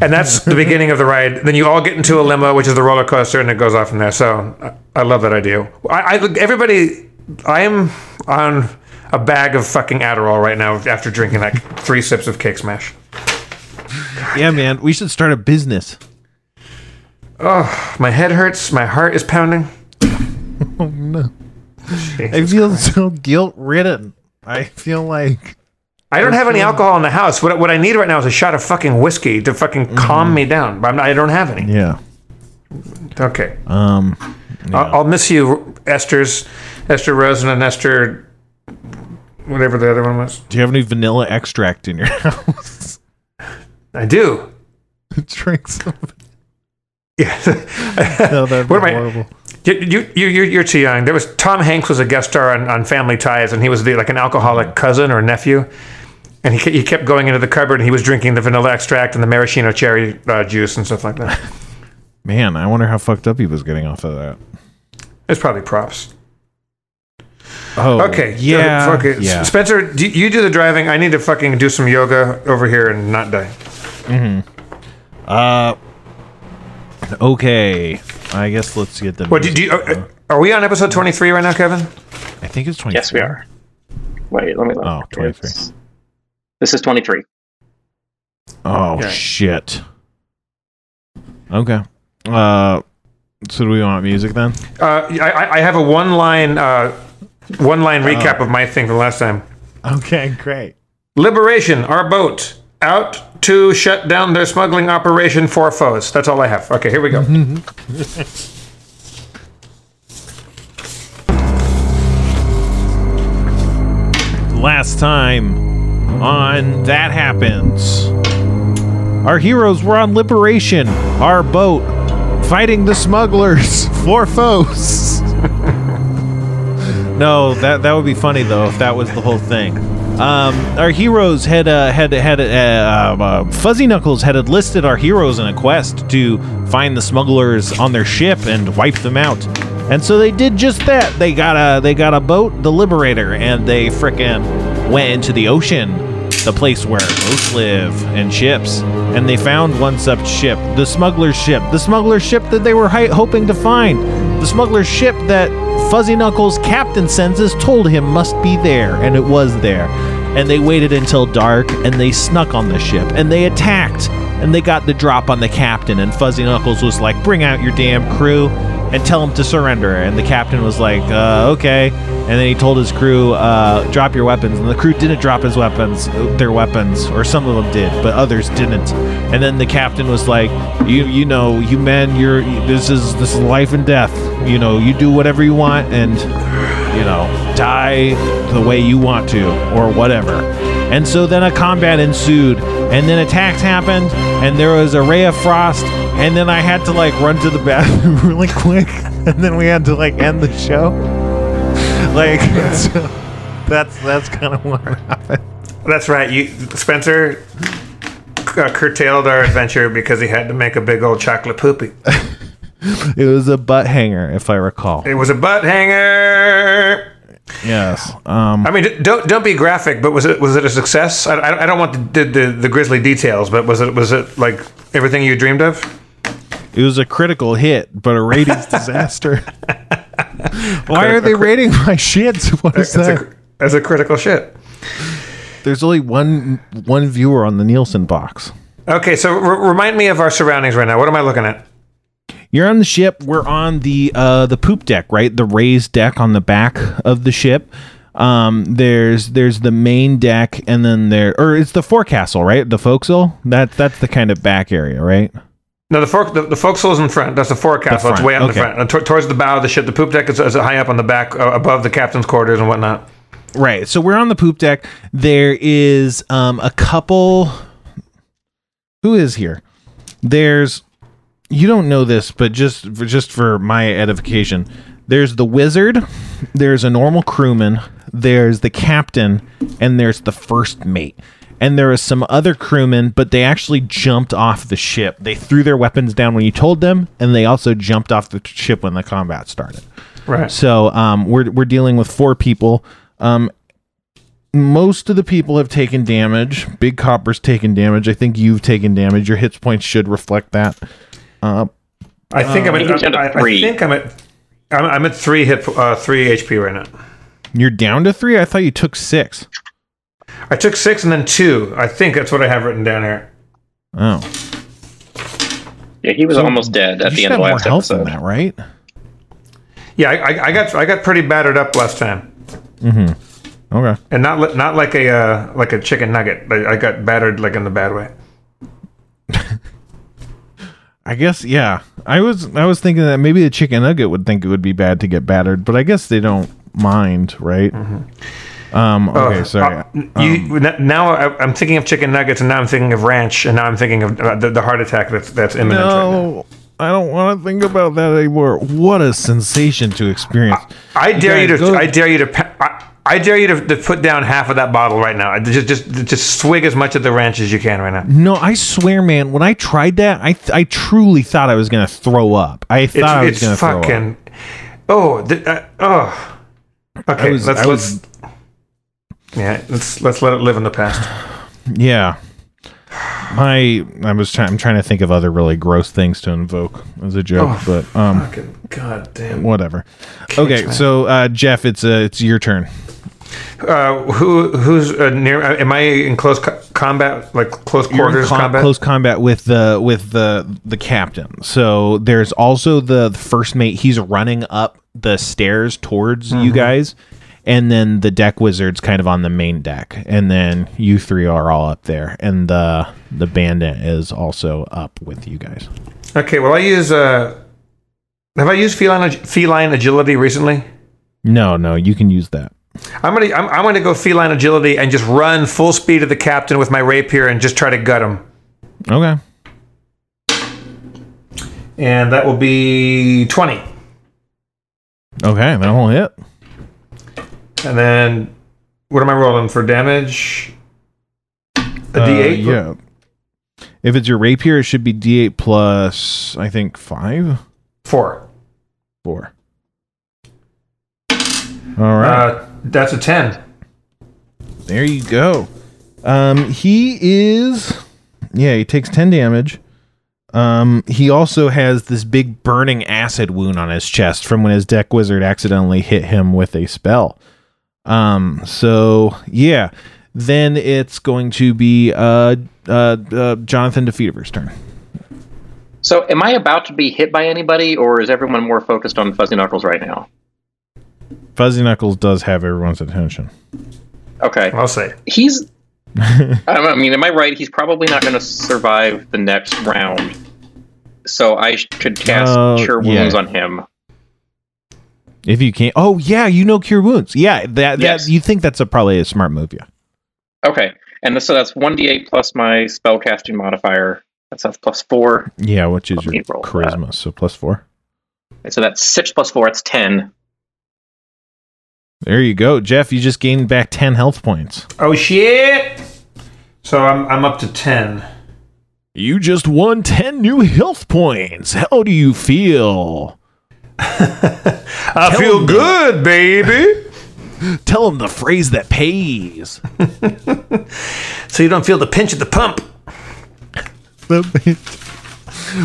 And that's the [laughs] beginning of the ride. Then you all get into a limo, which is the roller coaster, and it goes off from there. So I, I love that idea. I, I everybody, I am on a bag of fucking Adderall right now after drinking like three sips of cake smash. Yeah, man, we should start a business. Oh, my head hurts. My heart is pounding. [laughs] Oh no! I feel so guilt ridden. I feel like I don't have any alcohol in the house. What, what I need right now is a shot of fucking whiskey to fucking mm-hmm. calm me down. But not, i don't have any. Yeah. Okay. Um. I'll, I'll, miss you, Esther's, Esther Rosen and Esther whatever the other one was. Do you have any vanilla extract in your [laughs] house? I do. [laughs] Drink some. Yeah. [laughs] no, that'd be horrible. You, you, you, you're too young. There was Tom Hanks was a guest star on, on Family Ties, and he was the, like an alcoholic cousin or nephew. And he, he kept going into the cupboard and he was drinking the vanilla extract and the maraschino cherry uh, juice and stuff like that. Man, I wonder how fucked up he was getting off of that. It's probably props. Oh, okay. Yeah. Uh, okay. Yeah. Spencer, do you do the driving. I need to fucking do some yoga over here and not die. Hmm. Uh. Okay. I guess let's get the. What do you? Uh, are we on episode twenty three right now, Kevin? I think it's twenty. Yes, we are. Wait, let me look. Oh, 23. It's, this is twenty three. Oh okay. shit. Okay. Uh. So do we want music then? Uh, I, I have a one line uh, one line recap uh, of my thing from last time. Okay, great. Liberation, our boat, out to shut down their smuggling operation for foes. That's all I have. Okay, here we go. [laughs] Last time on That Happens, our heroes were on liberation, our boat, fighting the smugglers [laughs] for foes. [laughs] No, that that would be funny though if that was the whole thing. Um, our heroes had uh, had had uh, uh, Fuzzy Knuckles had enlisted our heroes in a quest to find the smugglers on their ship and wipe them out. And so they did just that. They got a they got a boat, the Liberator, and they frickin' went into the ocean, the place where boats live and ships. And they found one such ship, the smuggler's ship, the smuggler's ship that they were hi- hoping to find, the smuggler's ship that Fuzzy Knuckles' captain senses told him must be there, and it was there. And they waited until dark, and they snuck on the ship, and they attacked, and they got the drop on the captain. And Fuzzy Knuckles was like, "Bring out your damn crew." And tell him to surrender. And the captain was like, uh, okay. And then he told his crew, uh, drop your weapons. And the crew didn't drop his weapons, their weapons, or some of them did, but others didn't. And then the captain was like, you, you know, you men, you're this is this is life and death. You know, you do whatever you want, and you know, die the way you want to, or whatever. And so then a combat ensued, and then attacks happened, and there was a ray of frost, and then I had to like run to the bathroom [laughs] really quick, and then we had to like end the show. [laughs] Like so that's that's kind of what happened. That's right. You, Spencer, uh, curtailed our adventure because he had to make a big old chocolate poopy. [laughs] It was a butt hanger, if I recall. It was a butt hanger. Yes. Um, I mean, don't don't be graphic, but was it was it a success? I, I, I don't want the, the the grisly details, but was it was it like everything you dreamed of? it was a critical hit, but a ratings [laughs] disaster. Why are they rating my shit? [laughs] What is As that? a, as a critical shit. There's only one one viewer on the Nielsen box. Okay, so r- remind me of our surroundings right now. What am I looking at? You're on the ship. We're on the uh, the poop deck, right? The raised deck on the back of the ship. Um, there's there's the main deck, and then there, or it's the forecastle, right? The forecastle. That that's the kind of back area, right? No, the fork the, the forecastle is in front. That's the forecastle. The It's way up in okay. the front, and tor- towards the bow of the ship. The poop deck is, is high up on the back, uh, above the captain's quarters and whatnot. Right. So we're on the poop deck. There is um a couple Who is here? There's you don't know this, but just for, just for my edification, there's the wizard, there's a normal crewman, there's the captain, and there's the first mate. And there is some other crewmen, but they actually jumped off the ship. They threw their weapons down when you told them, and they also jumped off the ship when the combat started. Right. So um, we're we're dealing with four people. Um, most of the people have taken damage. Big Copper's taken damage. I think you've taken damage. Your hit points should reflect that. Uh, I think I'm at. it's down I, I three. think I'm at. I'm, I'm at three hit, uh, three HP right now. you're down to three. I thought you took six. I took six and then two. I think that's what I have written down here. Oh, Yeah, he was almost dead at the end of have more last health episode. than that, right? Yeah, I, I, I got I got pretty battered up last time, Mm-hmm. Okay. and not li- not like a uh, like a chicken nugget. I, I got battered like in the bad way. [laughs] I guess yeah. I was I was thinking that maybe the chicken nugget would think it would be bad to get battered, but I guess they don't mind, right? Um. Okay. Uh, sorry. uh, you, n- now I, I'm thinking of chicken nuggets, and now I'm thinking of ranch, and now I'm thinking of uh, the, the heart attack that's that's imminent. Right no, I don't want to think about that anymore. What a sensation to experience. I dare you guys to go- I dare you to I, I dare you to, to put down half of that bottle right now. Just just just swig as much of the ranch as you can right now. No, I swear, man. When I tried that, I th- I truly thought I was gonna throw up. I thought I was It's, gonna it's throw up. fucking. Oh, th- uh, oh. Okay, was- let's was- let's. Yeah, let's let's let it live in the past. [sighs] Yeah. My, I was trying. I'm trying to think of other really gross things to invoke as a joke, Oh, but um, Fucking goddamn. whatever. Okay, so uh, Jeff, it's uh, it's your turn. Uh, who who's uh, near? Uh, am I in close co- combat, like close quarters com- combat? close combat with the with the the captain. So there's also the, the first mate. He's running up the stairs towards Mm-hmm. you guys, and then the deck wizard's kind of on the main deck, and then you three are all up there, and the the bandit is also up with you guys. Okay, well I use. Uh, have I used feline feline agility recently? No, no, you can use that. I'm gonna I'm, I'm gonna go feline agility and just run full speed at the captain with my rapier and just try to gut him. Okay. And that will be twenty. Okay, that'll hit. And then what am I rolling for damage? A Uh, D8. yeah. If it's your rapier, it should be D8 plus, I think, five? Four. Four. All right. Uh, that's a ten. There you go. Um, he is, yeah, he takes 10 damage. Um, he also has this big burning acid wound on his chest from when his deck wizard accidentally hit him with a spell. Um, so yeah, then it's going to be uh, uh, uh Jonathan DeFever's turn. So, am I about to be hit by anybody, or is everyone more focused on Fuzzy Knuckles right now? Fuzzy Knuckles does have everyone's attention. Okay, I'll say. he's. [laughs] I don't know, I mean, am I right? He's probably not going to survive the next round. So I sh- could cast Uh, Cure yeah. Wounds on him. If you can't, oh yeah, you know cure wounds. Yeah, that Yes. that you think that's a probably a smart move. Yeah. Okay, and so that's one d8 plus my spellcasting modifier. That's that's plus four. Yeah, which is Let your me charisma, so plus four. And so that's six plus four. It's ten. There you go, Jeff. You just gained back ten health points. Oh shit! So I'm I'm up to ten. You just won ten new health points. How do you feel? [laughs] I feel them. good, baby. [laughs] Tell them the phrase that pays. [laughs] So you don't feel the pinch at the pump.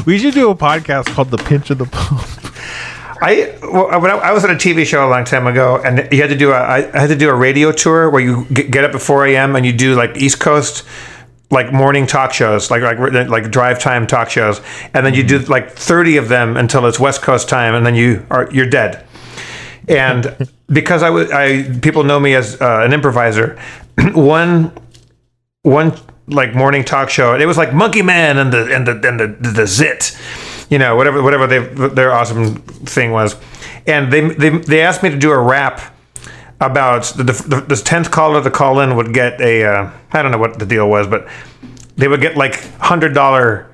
we should do a podcast called "The Pinch of the Pump." I well, when I, I was on a TV show a long time ago, and you had to do a I, had to do a radio tour where you get, get up at 4 a.m. and you do like East Coast like morning talk shows, like like like drive time talk shows, and then you do like 30 of them until it's West Coast time, and then you are you're dead. And [laughs] because I was I people know me as uh, an improviser, [clears throat] one one like morning talk show. It was like Monkey Man and the and the and the the Zit, you know, whatever whatever they, their awesome thing was, and they they they asked me to do a rap about the the, the tenth caller to call in would get a uh, I don't know what the deal was, but they would get like hundred dollar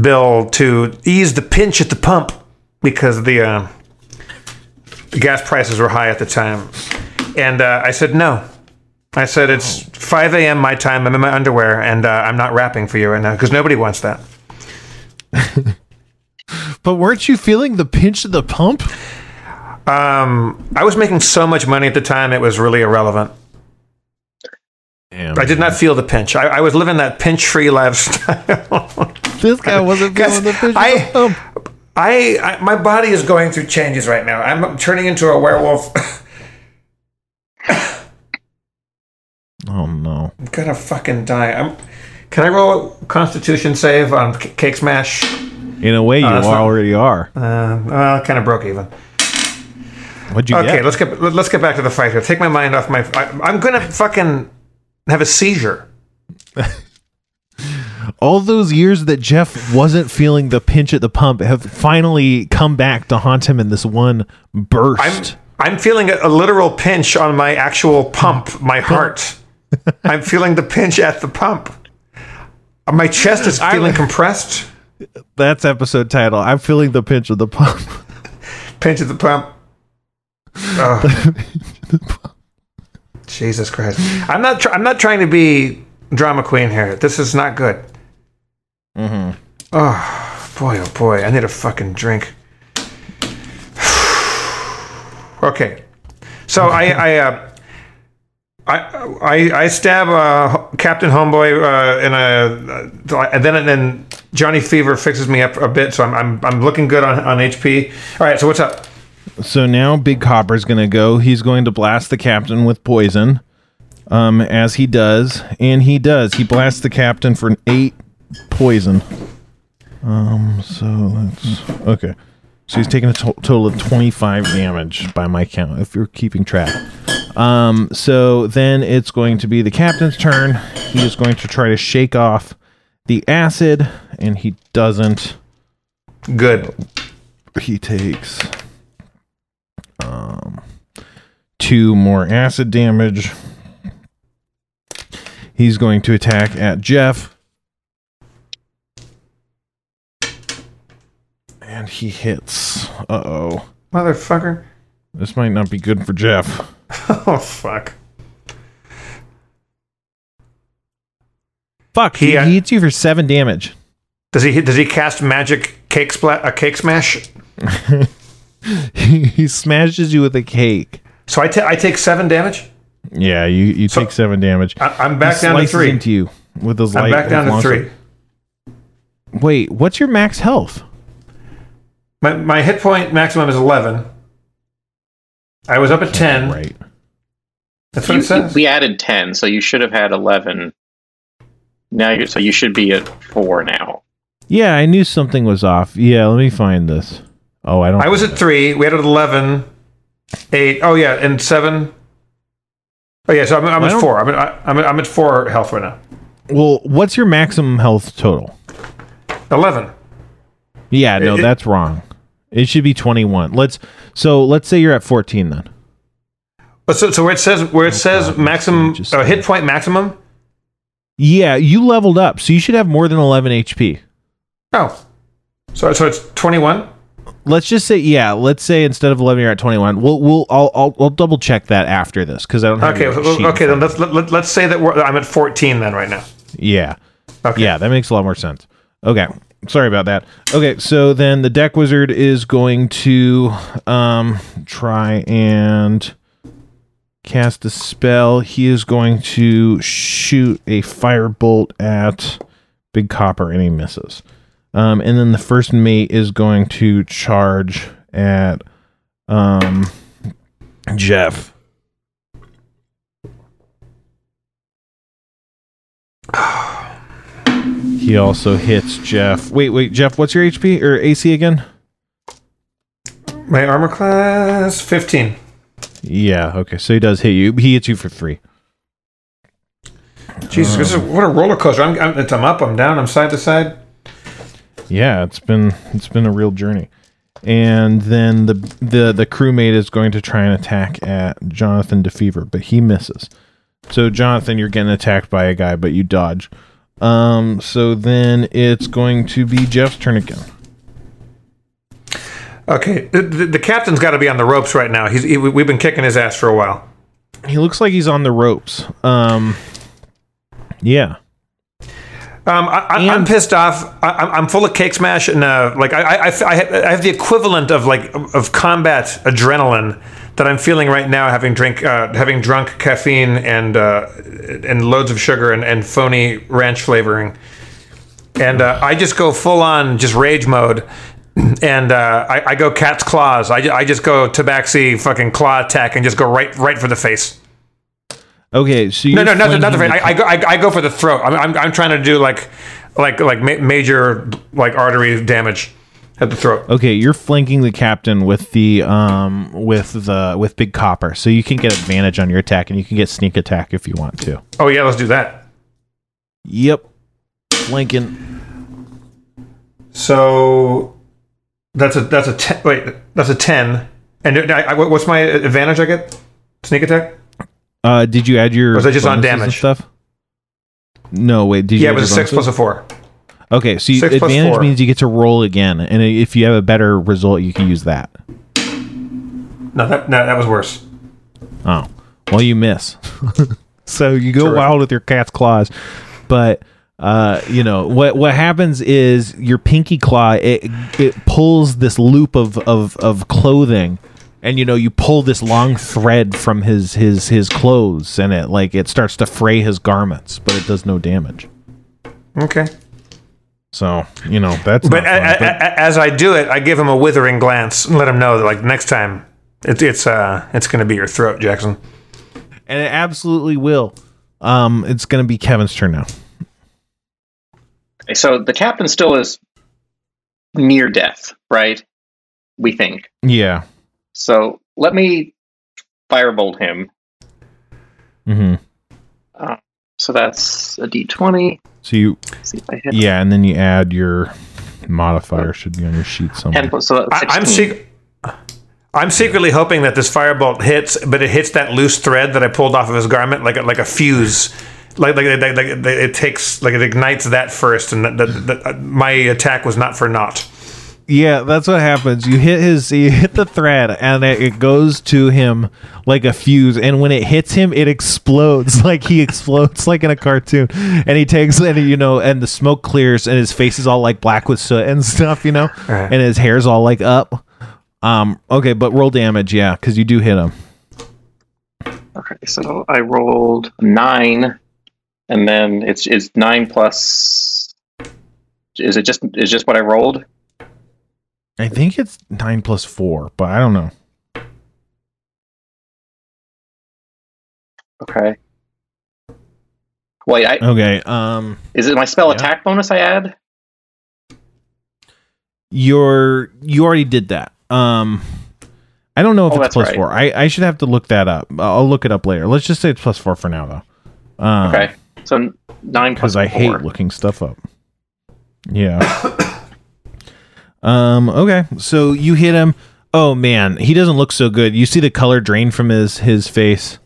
bill to ease the pinch at the pump because the uh, the gas prices were high at the time, and uh, I said no. I said it's 5 a.m. my time. I'm in my underwear, and uh, I'm not rapping for you right now because nobody wants that. [laughs] But weren't you feeling the pinch of the pump? Um, I was making so much money at the time; it was really irrelevant. Damn, I did not feel the pinch. I, I was living that pinch-free lifestyle. [laughs] This guy wasn't feeling the pinch I- the pump. I, I my body is going through changes right now. I'm turning into a werewolf. [laughs] Oh no! I'm gonna fucking die. I'm. Can I roll a Constitution save on Cake Smash? In a way, you not- already are. Uh, well, kind of broke even. What'd you Okay, get? let's get let's get back to the fight here. Take my mind off my. I, I'm gonna fucking have a seizure. [laughs] All those years that Jeff wasn't feeling the pinch at the pump have finally come back to haunt him in this one burst. I'm I'm feeling a, a literal pinch on my actual pump, my heart. I'm feeling the pinch at the pump. My chest is [laughs] feeling compressed. That's episode title. I'm feeling the pinch of the pump. [laughs] Pinch of the pump. Oh. [laughs] Jesus Christ! I'm not. Try, I'm not trying to be drama queen here. This is not good. Mm-hmm. Oh boy! Oh boy! I need a fucking drink. [sighs] okay, so I [laughs] I uh, I, I I stab uh, Captain Homeboy uh, in a uh, and then and then Johnny Fever fixes me up a bit, so I'm I'm, I'm looking good on, on HP. All right, so what's up? So now Big Copper's going to go. He's going to blast the captain with poison. Um, as he does, and he does. He blasts the captain for an eight poison. Um, so that's okay. So he's taking a to- total of twenty-five damage by my count. If you're keeping track. Um, so then it's going to be the captain's turn. He is going to try to shake off the acid, and he doesn't Good. he takes um two more acid damage. He's going to attack at Jeff. And he hits. Uh oh. Motherfucker. This might not be good for Jeff. [laughs] Oh fuck. Fuck. He, He, uh, he hits you for seven damage. Does he does he cast magic cake splat a cake smash? [laughs] he, he smashes you with a cake. So I ta- I take seven damage. Yeah, you, you take seven damage. I- I'm back he down to slices three. into you with his I'm light. back down to three. sword. Wait, what's your max health? My my hit point maximum is eleven. I was up at ten. Right. That's what You- it says. we added 10, so you should have had 11. Now you so you should be at 4 now. Yeah, I knew something was off. Yeah, let me find this. Oh, I don't. I was at three. We had at 11, 8. Oh yeah, and seven. Oh yeah, so I'm, I'm at four. I'm at, I'm at I'm at four health right now. Well, what's your maximum health total? Eleven. Yeah, no, It- that's wrong. It should be 21. Let's so let's say you're at 14 then. But so so where it says where it says God, maximum just- uh, hit point maximum. Yeah, you leveled up, so you should have more than 11 HP. Oh, so so it's twenty one. let's just say yeah. Let's say instead of eleven, you're at twenty one. We'll we'll I'll, I'll I'll double check that after this because I don't have Okay, well, okay. Then let's let, let, let's say that we're, I'm at 14 then right now. yeah Okay. yeah that makes a lot more sense. Okay, sorry about that. Okay, so then the deck wizard is going to um try and cast a spell. He is going to shoot a firebolt at Big Copper and he misses. Um, and then the first mate is going to charge at um, Jeff. [sighs] he also hits Jeff. Wait, wait, Jeff, what's your HP or AC again? My armor class 15. Yeah, okay, so he does hit you. He hits you for three. Jesus, this is what a roller coaster. I'm, I'm, I'm up, I'm down, I'm side to side. Yeah, it's been it's been a real journey. And then the the the crewmate is going to try and attack at Jonathan DeFever, but he misses. So Jonathan, you're getting attacked by a guy, but you dodge. Um, so then it's going to be Jeff's turn again. Okay, the, the, the captain's got to be on the ropes right now. He's he, we've been kicking his ass for a while. He looks like he's on the ropes. Um, yeah. Um, I, I, I'm pissed off. I, I'm- I'm full of cake smash, and uh, like I, I, I, I have- I have the equivalent of like of combat adrenaline that I'm feeling right now, having drink, uh, having drunk caffeine and uh, and loads of sugar and, and phony ranch flavoring, and uh, I just go full on just rage mode. [clears throat] And uh, I, I go cat's claws. I, I just go tabaxi fucking claw attack and just go right right for the face. Okay, so No, no, not the, not the face. I, I go, I, I go for the throat. I'm, I'm, I'm trying to do like, like, like ma- major like artery damage at the throat. Okay, you're flanking the captain with the um with the with Big Copper, so you can get advantage on your attack, and you can get sneak attack if you want to. Oh yeah, let's do that. Yep, flanking. So that's a that's a ten, wait that's a ten. And I, I, what's my advantage? I get sneak attack. Uh, did you add your? Was that just on damage? stuff? No, wait. Did you? Yeah, it was a six plus a four. Okay, so you, six advantage means you get to roll again, and if you have a better result, you can use that. No, that no, that was worse. Oh, well, you miss. [laughs] so you go Terrific. wild with your cat's claws, but uh, you know what? What happens is your pinky claw it it pulls this loop of of of clothing, and you know you pull this long thread from his his his clothes, and it like it starts to fray his garments, but it does no damage. Okay. So you know that's But, fun, a, as I do it, I give him a withering glance and let him know that like next time, it's it's uh it's gonna be your throat, Jackson. and it absolutely will. Um, it's gonna be Kevin's turn now. So the captain still is near death, right? We think. Yeah. So let me firebolt him. Mm-hmm. So that's a d20. So you Let's see if I hit. Yeah, and then you add your modifier should be on your sheet somewhere. plus, so I, I'm 16. sec- I'm secretly hoping that this firebolt hits, but it hits that loose thread that I pulled off of his garment like a, like a fuse. Like, like, like, like, like it takes like it ignites that first, and that, that, that, uh, my attack was not for naught. Yeah, that's what happens. You hit his, you hit the thread, and it, it goes to him like a fuse. And when it hits him, it explodes [laughs] like he explodes like in a cartoon. And he takes, and you know, and the smoke clears, and his face is all like black with soot and [laughs] stuff, you know, Right. and his hair's all like up. Um, okay, but roll damage, yeah, because you do hit him. Okay, so I rolled nine, and then it's is nine plus. Is it just is just what I rolled? I think it's nine plus four, but I don't know. Okay. Wait, I, Okay, um, is it my spell Yeah. attack bonus I add? you're you already did that. Um, I don't know if Oh, it's plus right. four. I I should have to look that up. I'll look it up later. Let's just say it's plus four for now, though. Um, Okay, so nine plus because I hate looking stuff up. Yeah. [coughs] um. Okay. So you hit him. Oh man, he doesn't look so good. You see the color drain from his his face.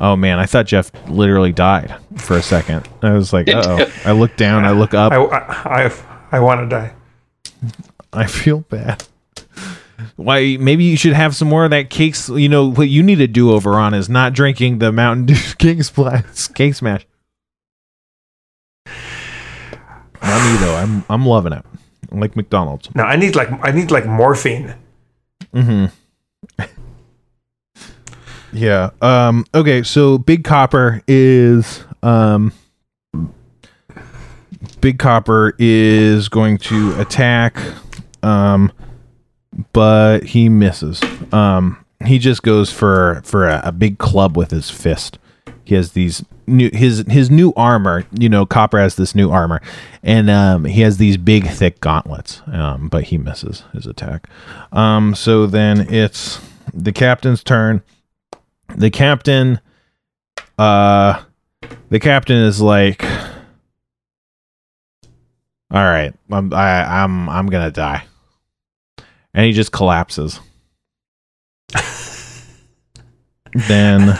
Oh man, I thought Jeff literally died for a second. I was like, uh oh. [laughs] I look down. I look up. I I, I, I want to die. I feel bad. Why? Maybe you should have some more of that cakes. You know what you need to do over on is not drinking the Mountain Dew [laughs] King Splash Cake Smash. Not me though. I'm I'm loving it. Like McDonald's. No, I need like I need like morphine. Mm-hmm. yeah. Um. Okay. So Big Copper is um. Big Copper is going to attack, um, but he misses. Um, he just goes for for a, a big club with his fist. He has these new his his new armor. You know, Copper has this new armor, and um, he has these big thick gauntlets. Um, but he misses his attack. Um, so then it's the captain's turn. The captain, uh, the captain is like, "All right, I'm I, I'm I'm gonna die," and he just collapses. [laughs] then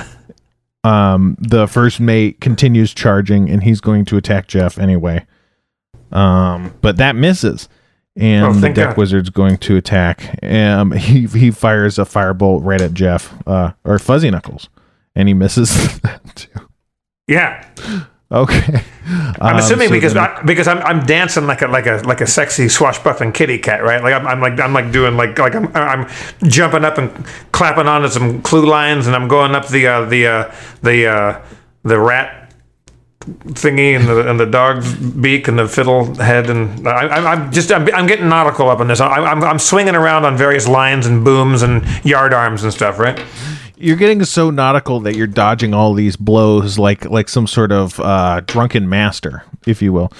um the first mate continues charging and he's going to attack Jeff anyway. Um but that misses. And Oh, the deck God. wizard's going to attack. Um he he fires a firebolt right at Jeff uh or Fuzzy Knuckles and he misses [laughs] that too. Yeah, Okay. [laughs] I'm Um, assuming so because then- I, because I'm I'm dancing like a like a like a sexy swashbuckling kitty cat, right? Like I'm, I'm like I'm like doing like like I'm I'm jumping up and clapping onto some clew lines, and I'm going up the uh, the uh, the uh, the rat thingy and the and the dog's beak and the fiddle head, and I, I'm I'm just I'm, I'm getting nautical up on this. I, I'm I'm swinging around on various lines and booms and yard arms and stuff, right? You're getting so nautical that you're dodging all these blows like like some sort of uh, drunken master, if you will.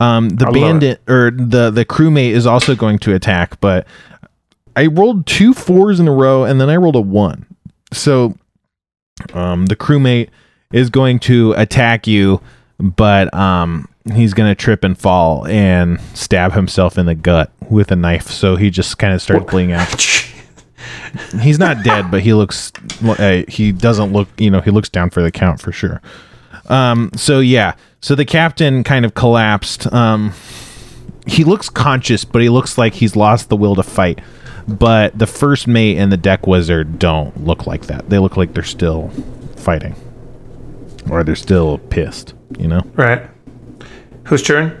Um, the bandit or the the crewmate is also going to attack, but I rolled two fours in a row and then I rolled a one. So um, the crewmate is going to attack you, but um, he's going to trip and fall and stab himself in the gut with a knife. So he just kind of starts bleeding out [laughs] he's not dead, but he looks uh, he doesn't look you know he looks down for the count for sure. Um, so yeah, so the captain kind of collapsed. Um, he looks conscious, but he looks like he's lost the will to fight. But the first mate and the deck wizard don't look like that. They look like they're still fighting, or they're still pissed. You know. Right. Whose turn?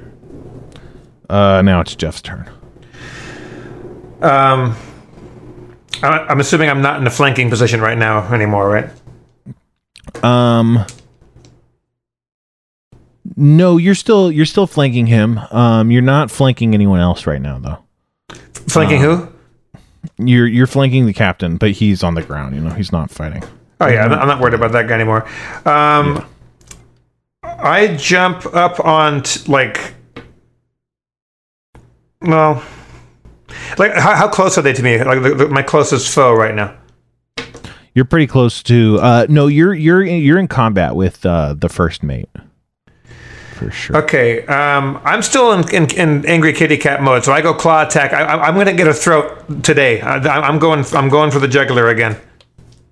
Uh, now it's Jeff's turn. Um, I'm assuming I'm not in a flanking position right now anymore, right? Um No, you're still you're still flanking him. Um you're not flanking anyone else right now though. Flanking who? You're you're flanking the captain, but he's on the ground, you know. He's not fighting. Oh yeah, I'm not- I'm not worried about that guy anymore. Um, I jump up on t- like, well, like how, how close are they to me? Like the, the, my closest foe right now. You're pretty close to uh no, you're you're you're in combat with uh the first mate. For sure. Okay, um, I'm still in, in, in angry kitty cat mode, so I go claw attack. I, I, I'm gonna get a throat today. I, I'm going. I'm going for the jugular again.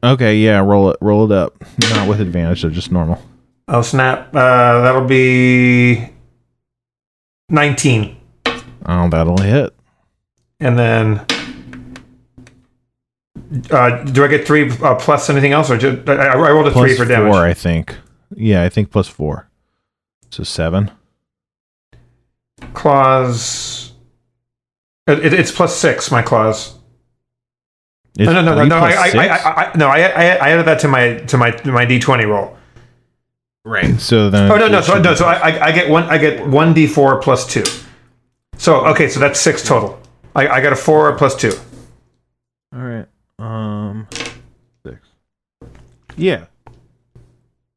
Okay, yeah, roll it roll it up. Not with advantage, so just normal. Oh snap! Uh, that'll be 19, Oh, that'll hit. And then. Uh, do I get three uh, plus anything else, or just, I, I rolled a Plus three for damage? four, I think. Yeah, I think plus four. So seven. Claws. It, it- it's plus six. My claws. It's no, no, no, no. no I, I. I, I, no, I, I, I added that to my to my to my d20 roll. Right. So then. Oh no, no, so should no, so I, I, I get one, I get one d4 plus two. So okay, so that's six total. I, I got a four plus two. All right. Um, six. Yeah.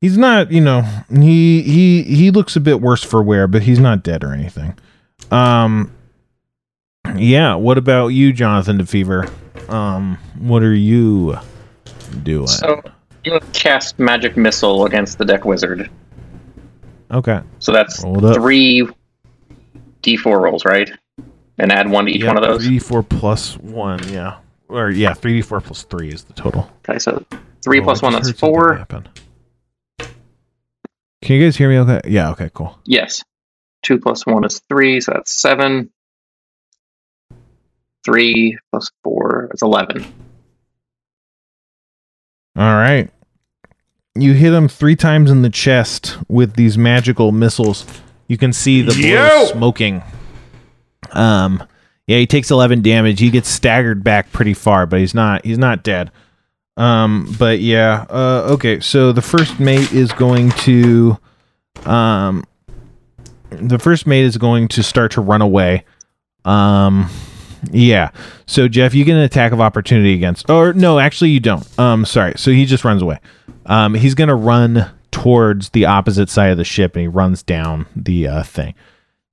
He's not, you know, he he he looks a bit worse for wear, but he's not dead or anything. Um, yeah. What about you, Jonathan DeFever? Um, what are you doing? So I'm cast magic missile against the deck wizard. okay. So that's three d4 rolls, right? And add one to each Yeah, one of those. three D four plus one. Yeah. Or yeah, three d four plus three is the total. Okay, so three Oh, one, that's four. happen. Can you guys hear me? Okay. Yeah. Okay. Cool. Yes. Two plus one is three, so that's seven. three plus four. is eleven. All right. You hit him three times in the chest with these magical missiles. You can see the blow smoking. Um, yeah, he takes eleven damage. He gets staggered back pretty far, but he's not. He's not dead. Um, but yeah. Uh, okay. So the first mate is going to, um, the first mate is going to start to run away. Um, yeah. So Jeff, you get an attack of opportunity against. Or no, actually you don't. Um, sorry. So he just runs away. Um, he's gonna run towards the opposite side of the ship, and he runs down the uh, thing.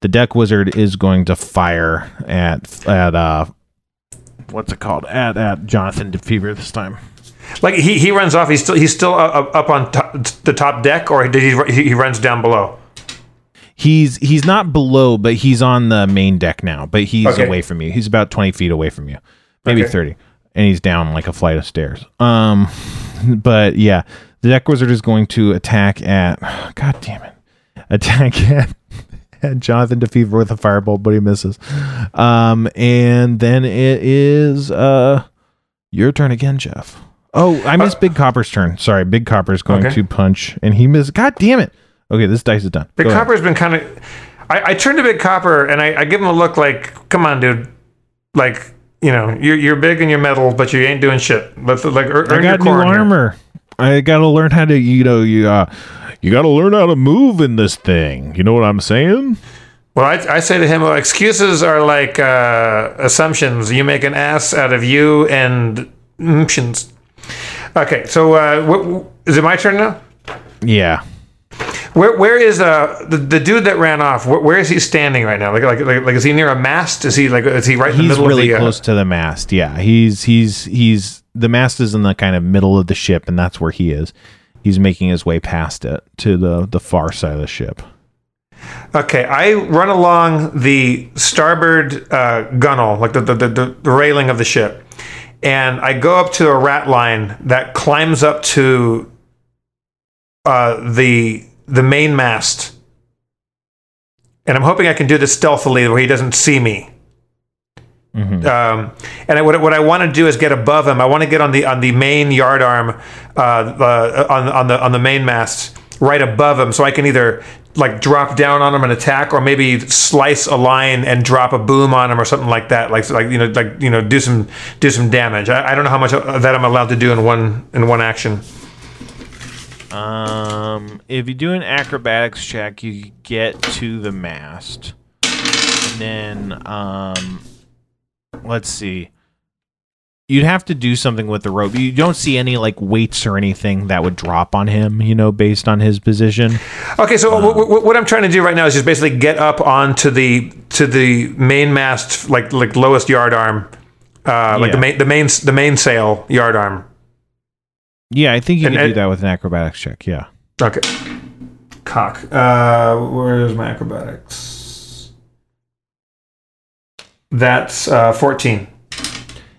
The deck wizard is going to fire at at uh, what's it called? At at Jonathan DeFever this time. Like he, he runs off. He's still he's still up, up on top, the top deck, or did he he runs down below? He's he's not below, but he's on the main deck now. But he's Okay. away from you. He's about twenty feet away from you, maybe Okay. thirty, and he's down like a flight of stairs. Um, [laughs] but yeah, the deck wizard is going to attack at. [sighs] God damn it! Attack [laughs] at, at [laughs] Jonathan DeFever with a firebolt, but he misses. Um, and then it is uh your turn again, Jeff. Oh, I missed Big Copper's turn. Sorry, Big Copper's going Okay. to punch, and he missed. God damn it! Okay, this dice is done. Big Go ahead. Copper's been kind of. I, I turn to Big Copper and I, I give him a look like, "Come on, dude! Like, you know, you're you're big and you're metal, but you ain't doing shit. Let's like ear- I earn your got new corn here." armor. I got to learn how to, you know, you uh, you got to learn how to move in this thing. You know what I'm saying? Well, I, I say to him, well, excuses are like uh, assumptions. You make an ass out of you and options. Okay, so uh, wh- wh- is it my turn now? Yeah. Where where is uh the, the dude that ran off? Where, where is he standing right now? Like, like like like is he near a mast? Is he like is he right in the He's middle really of the? uh, close to the mast. Yeah. He's he's he's the mast is in the kind of middle of the ship, and that's where he is. He's making his way past it to the the far side of the ship. Okay, I run along the starboard uh, gunnel, like the, the, the, the railing of the ship, and I go up to a rat line that climbs up to uh, the the main mast, and I'm hoping I can do this stealthily where he doesn't see me. Mhm. Um, and I, what, what I want to do is get above him. I want to get on the on the main yard arm, uh, uh, on on the on the main mast, right above him, so I can either like drop down on him and attack, or maybe slice a line and drop a boom on him or something like that. Like like you know like you know do some do some damage. I, I don't know how much of that I'm allowed to do in one in one action. Um, if you do an acrobatics check, you get to the mast, and then um, let's see. You'd have to do something with the rope. You don't see any like weights or anything that would drop on him, you know, based on his position. Okay, so w- w- what I'm trying to do right now is just basically get up onto the to the main mast, like like lowest yard arm, uh, like the main the main the mainsail yard arm. Yeah, I think you And- can do that with an acrobatics check. Yeah. Okay. Cock. Uh, where's my acrobatics? That's uh, 14.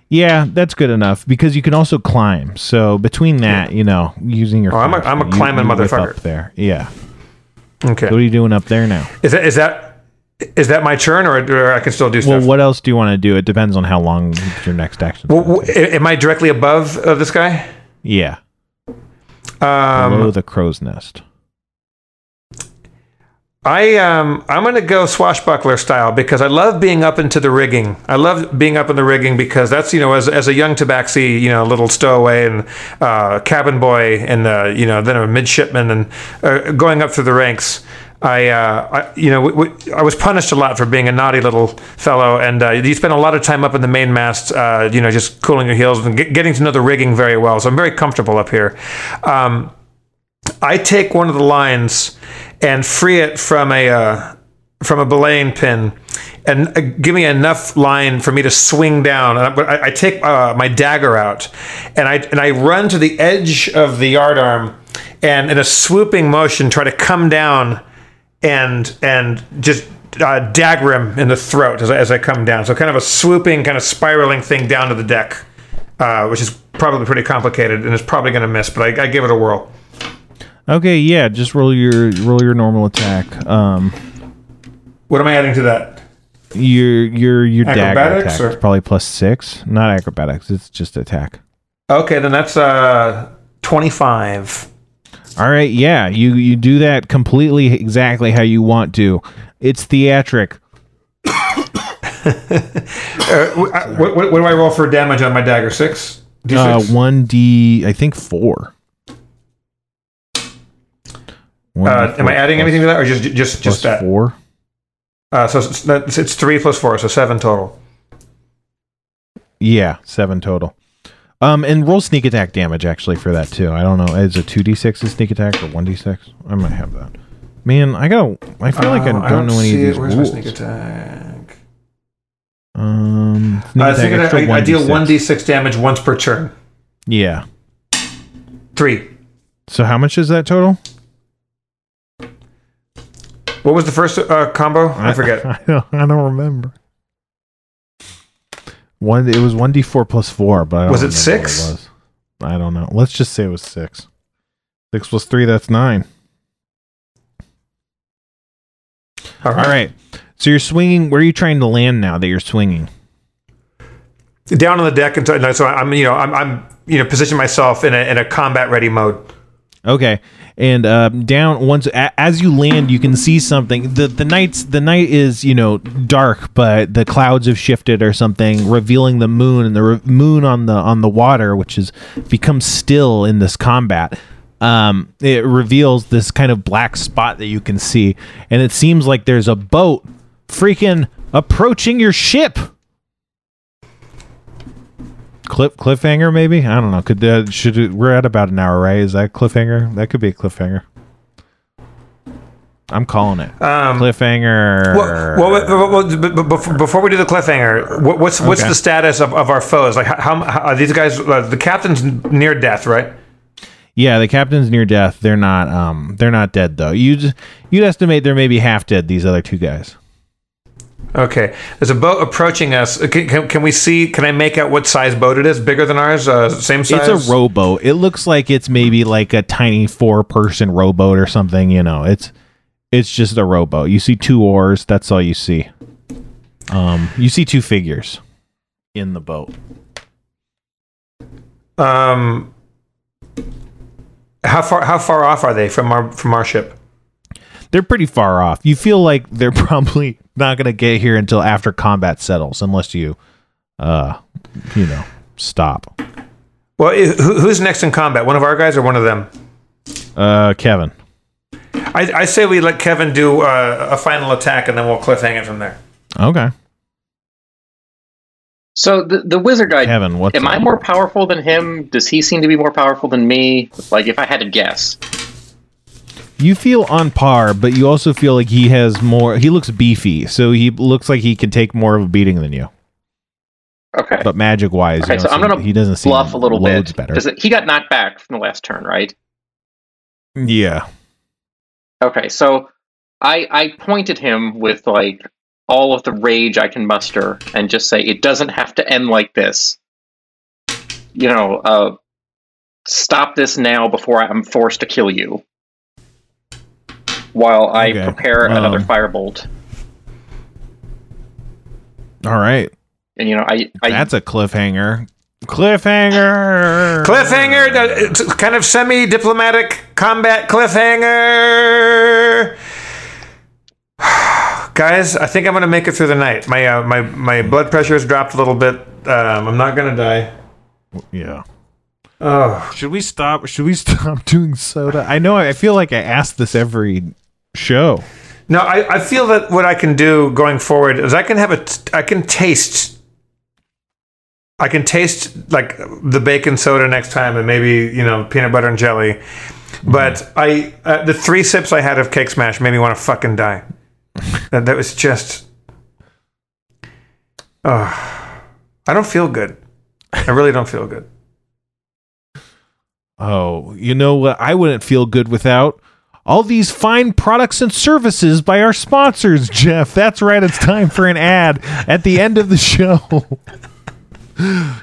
Yeah, that's good enough because you can also climb. So between that, you know, using your Oh, I'm a- I'm a climbing motherfucker. up there. Yeah. Okay. What are you doing up there now? Is that is that is that my turn, or, or I can still do stuff? Well, what else do you want to do? It depends on how long your next action. Well, w- am I directly above uh, this guy? yeah, Um, below the crow's nest. I um I'm gonna go swashbuckler style because I love being up into the rigging. I love being up in the rigging because that's you know as, as a young tabaxi you know little stowaway and uh, cabin boy and uh, you know then a midshipman and uh, going up through the ranks. I, uh, I you know w- w- I was punished a lot for being a naughty little fellow and uh, you spend a lot of time up in the mainmast, uh, you know just cooling your heels and get, getting to know the rigging very well. So I'm very comfortable up here. Um, I take one of the lines and free it from a uh, from a belaying pin, and uh, give me enough line for me to swing down. And I, I take uh, my dagger out, and I and I run to the edge of the yardarm, and in a swooping motion try to come down, and and just. Uh, dagger him in the throat as I, as I come down. So kind of a swooping, kind of spiraling thing down to the deck, uh, which is probably pretty complicated and is probably going to miss. But I, I give it a whirl. Okay, yeah, just roll your roll your normal attack. Um, What am I adding to that? Your your your dagger Acrobatics, attack or- is probably plus six. Not acrobatics. It's just attack. Okay, then that's uh 25. All right. Yeah. You you do that completely exactly how you want to. It's theatric. [coughs] Uh, wh- uh, what, what, what do I roll for damage on my dagger? Six? Uh, D6? one d. I think four. One uh, am I adding anything to that, or just just just that? four. Uh, so it's, it's three plus four, so seven total. Yeah, seven total. Um, and roll sneak attack damage actually for that too. I don't know. Is it two d six sneak attack or one d six? I might have that. Man, I gotta. I feel like I Uh, don't, know any see of these Where's rules. my sneak attack? Um, sneak Uh, attack sneak attack, I, I deal 1d6. one d six damage once per turn. Yeah. Three. So how much is that total? What was the first uh, combo? I forget. [laughs] I don't, I don't remember. One. It was one d four plus four, but I Was it six? was. I don't know. Let's just say it was six. Six plus three. That's nine. All All right. So you're swinging. Where are you trying to land now that you're swinging? Down on the deck, and so, so I'm you know I'm, I'm you know position myself in a in a combat ready mode. Okay, and um, down once a, as you land, you can see something. the The night's the night is you know dark, but the clouds have shifted or something, revealing the moon and the re- moon on the on the water, which has become still in this combat. Um, it reveals this kind of black spot that you can see, and it seems like there's a boat freaking approaching your ship. Cliff cliffhanger maybe I don't know. Could uh, should it, we're at about an hour right? Is that cliffhanger? That could be a cliffhanger. I'm calling it Um, cliffhanger. Well, well, well, well, before, before we do the cliffhanger, what, what's what's Okay. the status of, of our foes? Like, how, how are these guys? Uh, the captain's near death, right? yeah, the captain's near death. They're not. Um, they're not dead though. You you'd estimate they're maybe half dead. These other two guys. Okay, there's a boat approaching us. Uh, Can, can, can we see? Can I make out what size boat it is? Bigger than ours? Uh, same size? It's a rowboat. It looks like it's maybe like a tiny four person rowboat or something. You know, it's it's just a rowboat. You see two oars. That's all you see. Um, you see two figures in the boat. Um, how far how far off are they from our from our ship? They're pretty far off. You feel like they're [laughs] probably not going to get here until after combat settles, unless you, uh, you know, stop. Well, who's next in combat? One of our guys or one of them? Uh, Kevin. I, I say we let Kevin do uh, a final attack and then we'll cliffhang it from there. Okay, So the the wizard guy. Kevin. What's Am I more powerful than him? Does he seem to be more powerful than me? Like, if I had to guess. You feel on par, but you also feel like he has more. He looks beefy, so he looks like he can take more of a beating than you. Okay. But magic wise, Okay, so I'm gonna he doesn't seem Bluff a little bit. better. Does it, he got knocked back from the last turn, right? yeah. Okay, so I I pointed him with like all of the rage I can muster and just say it doesn't have to end like this. You know, uh, stop this now before I'm forced to kill you. While I Okay, prepare another um, firebolt, All right. and you know, I, I That's a cliffhanger. Cliffhanger. Cliffhanger, it's kind of semi diplomatic combat cliffhanger. [sighs] Guys, I think I'm gonna make it through the night. My uh, my my blood pressure has dropped a little bit. Um, I'm not gonna die. Yeah. Oh, Should we stop? Should we [laughs] stop doing soda? I know. I feel like I ask this every show. no, I, I feel that what I can do going forward is I can have a t- I can taste. I can taste like the bacon soda next time, and maybe you know peanut butter and jelly. But I uh, the three sips I had of cake smash made me want to fucking die. [laughs] that, that was just. Oh, I don't feel good. I really don't feel good. [laughs] Oh, you know what? I wouldn't feel good without all these fine products and services by our sponsors, Jeff. That's right. It's time for an ad at the end of the show.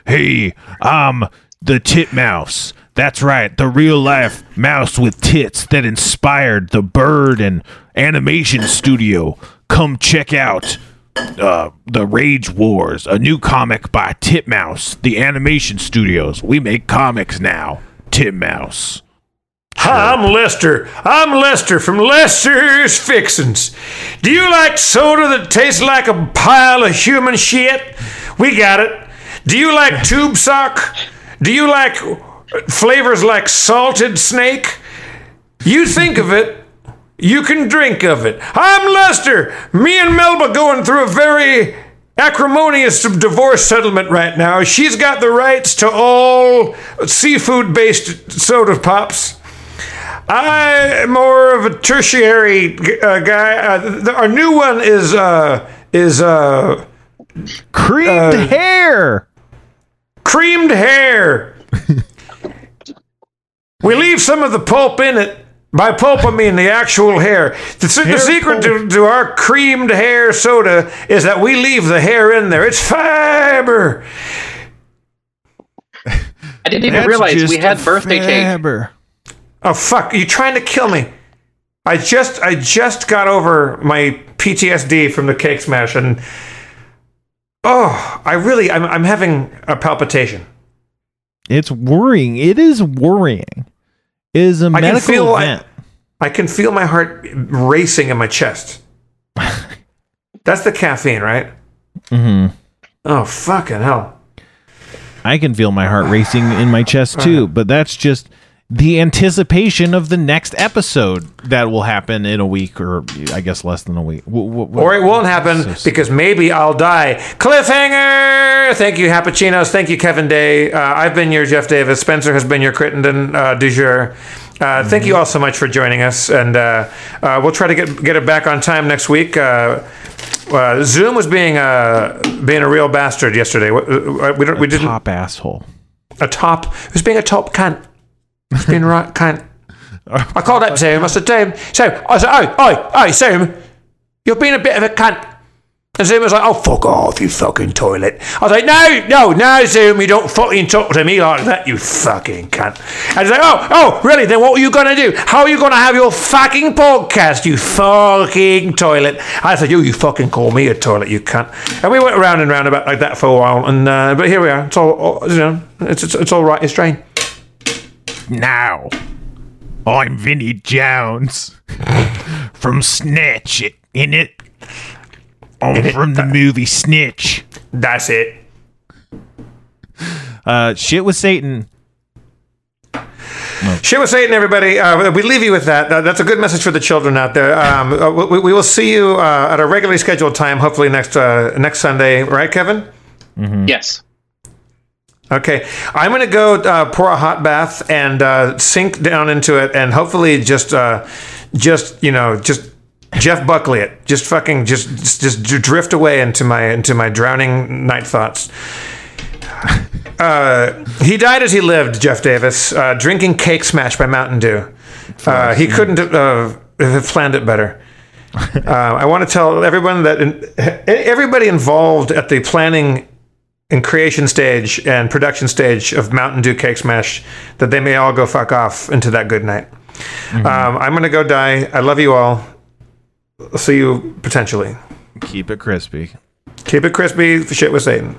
hey, I'm the Tit Mouse. That's right, the real life mouse with tits that inspired the bird and animation studio. Come check out uh, the Rage Wars, a new comic by Titmouse, the animation studios. We make comics now. Titmouse. Hi, I'm Lester. I'm Lester from Lester's Fixins. Do you like soda that tastes like a pile of human shit? We got it. Do you like [laughs] tube sock? Do you like flavors like salted snake? You think of it, you can drink of it. I'm Lester. Me and Melba going through a very acrimonious divorce settlement right now. She's got the rights to all seafood based soda pops. I'm more of a tertiary uh, guy. Uh, the, our new one is uh, is uh, Creamed hair. creamed hair. we leave some of the pulp in it. By pulp, I mean the actual hair. The, se- the secret to, to our creamed hair soda is that we leave the hair in there. It's fiber. I didn't even That's realize we had a birthday cake. Oh fuck! Are you trying to kill me? I just I just got over my PTSD from the cake smash, and oh, I really I'm I'm having a palpitation. It's worrying. It is worrying. It is a I medical feel event. I, I can feel my heart racing in my chest. [laughs] That's the caffeine, right? Mm Mhm. Oh fucking hell! I can feel my heart racing in my chest [sighs] too, but that's just the anticipation of the next episode that will happen in a week or I guess less than a week. Wh- wh- Or it won't happen So- because maybe I'll die. Cliffhanger! Thank you, Happuccinos. Thank you, Kevin Day. Uh, I've been your Jeff Davis. Spencer has been your Crittenden uh, du jour. Uh, Thank you all so much for joining us, and uh, uh, we'll try to get get it back on time next week. Uh, uh, Zoom was being a being a real bastard yesterday. We, uh, we, don't, we didn't top asshole. a top. Was being a top cunt. Being a right cunt. [laughs] I called up Zoom. I said, Zoom, so I said, oh, oh, oh, Zoom, you're being a bit of a cunt. And Zoom was like, oh, fuck off, you fucking toilet. I was like, no, no, no, Zoom, you don't fucking talk to me like that, you fucking cunt. And he's like, oh, oh, really? Then what are you going to do? How are you going to have your fucking podcast, you fucking toilet? I said, you, you fucking call me a toilet, you cunt. And we went round and round about like that for a while. And uh, But here we are. It's all, you know, it's, it's, it's all right. It's drained. Now, I'm Vinnie Jones from Snatch It, in it. I'm from the movie Snitch. That's it. Uh, shit with Satan. Shit with Satan, everybody. Uh, we leave you with that. Uh, that's a good message for the children out there. Um, uh, we, we will see you uh, at a regularly scheduled time, hopefully next uh, next Sunday, right, Kevin? Yes. Okay, I'm gonna go uh, pour a hot bath and uh, sink down into it, and hopefully just uh, just you know just Jeff Buckley it, just fucking just just, just drift away into my into my drowning night thoughts. Uh, he died as he lived, Jeff Davis, uh, drinking Cake Smash by Mountain Dew. Uh, he couldn't uh, have planned it better. [laughs] Uh, I want to tell everyone that in, everybody involved at the planning and creation stage and production stage of Mountain Dew Cake Smash that they may all go fuck off into that good night. Um, I'm going to go die. I love you all. I'll see you potentially. Keep it crispy. Keep it crispy. For shit with Satan.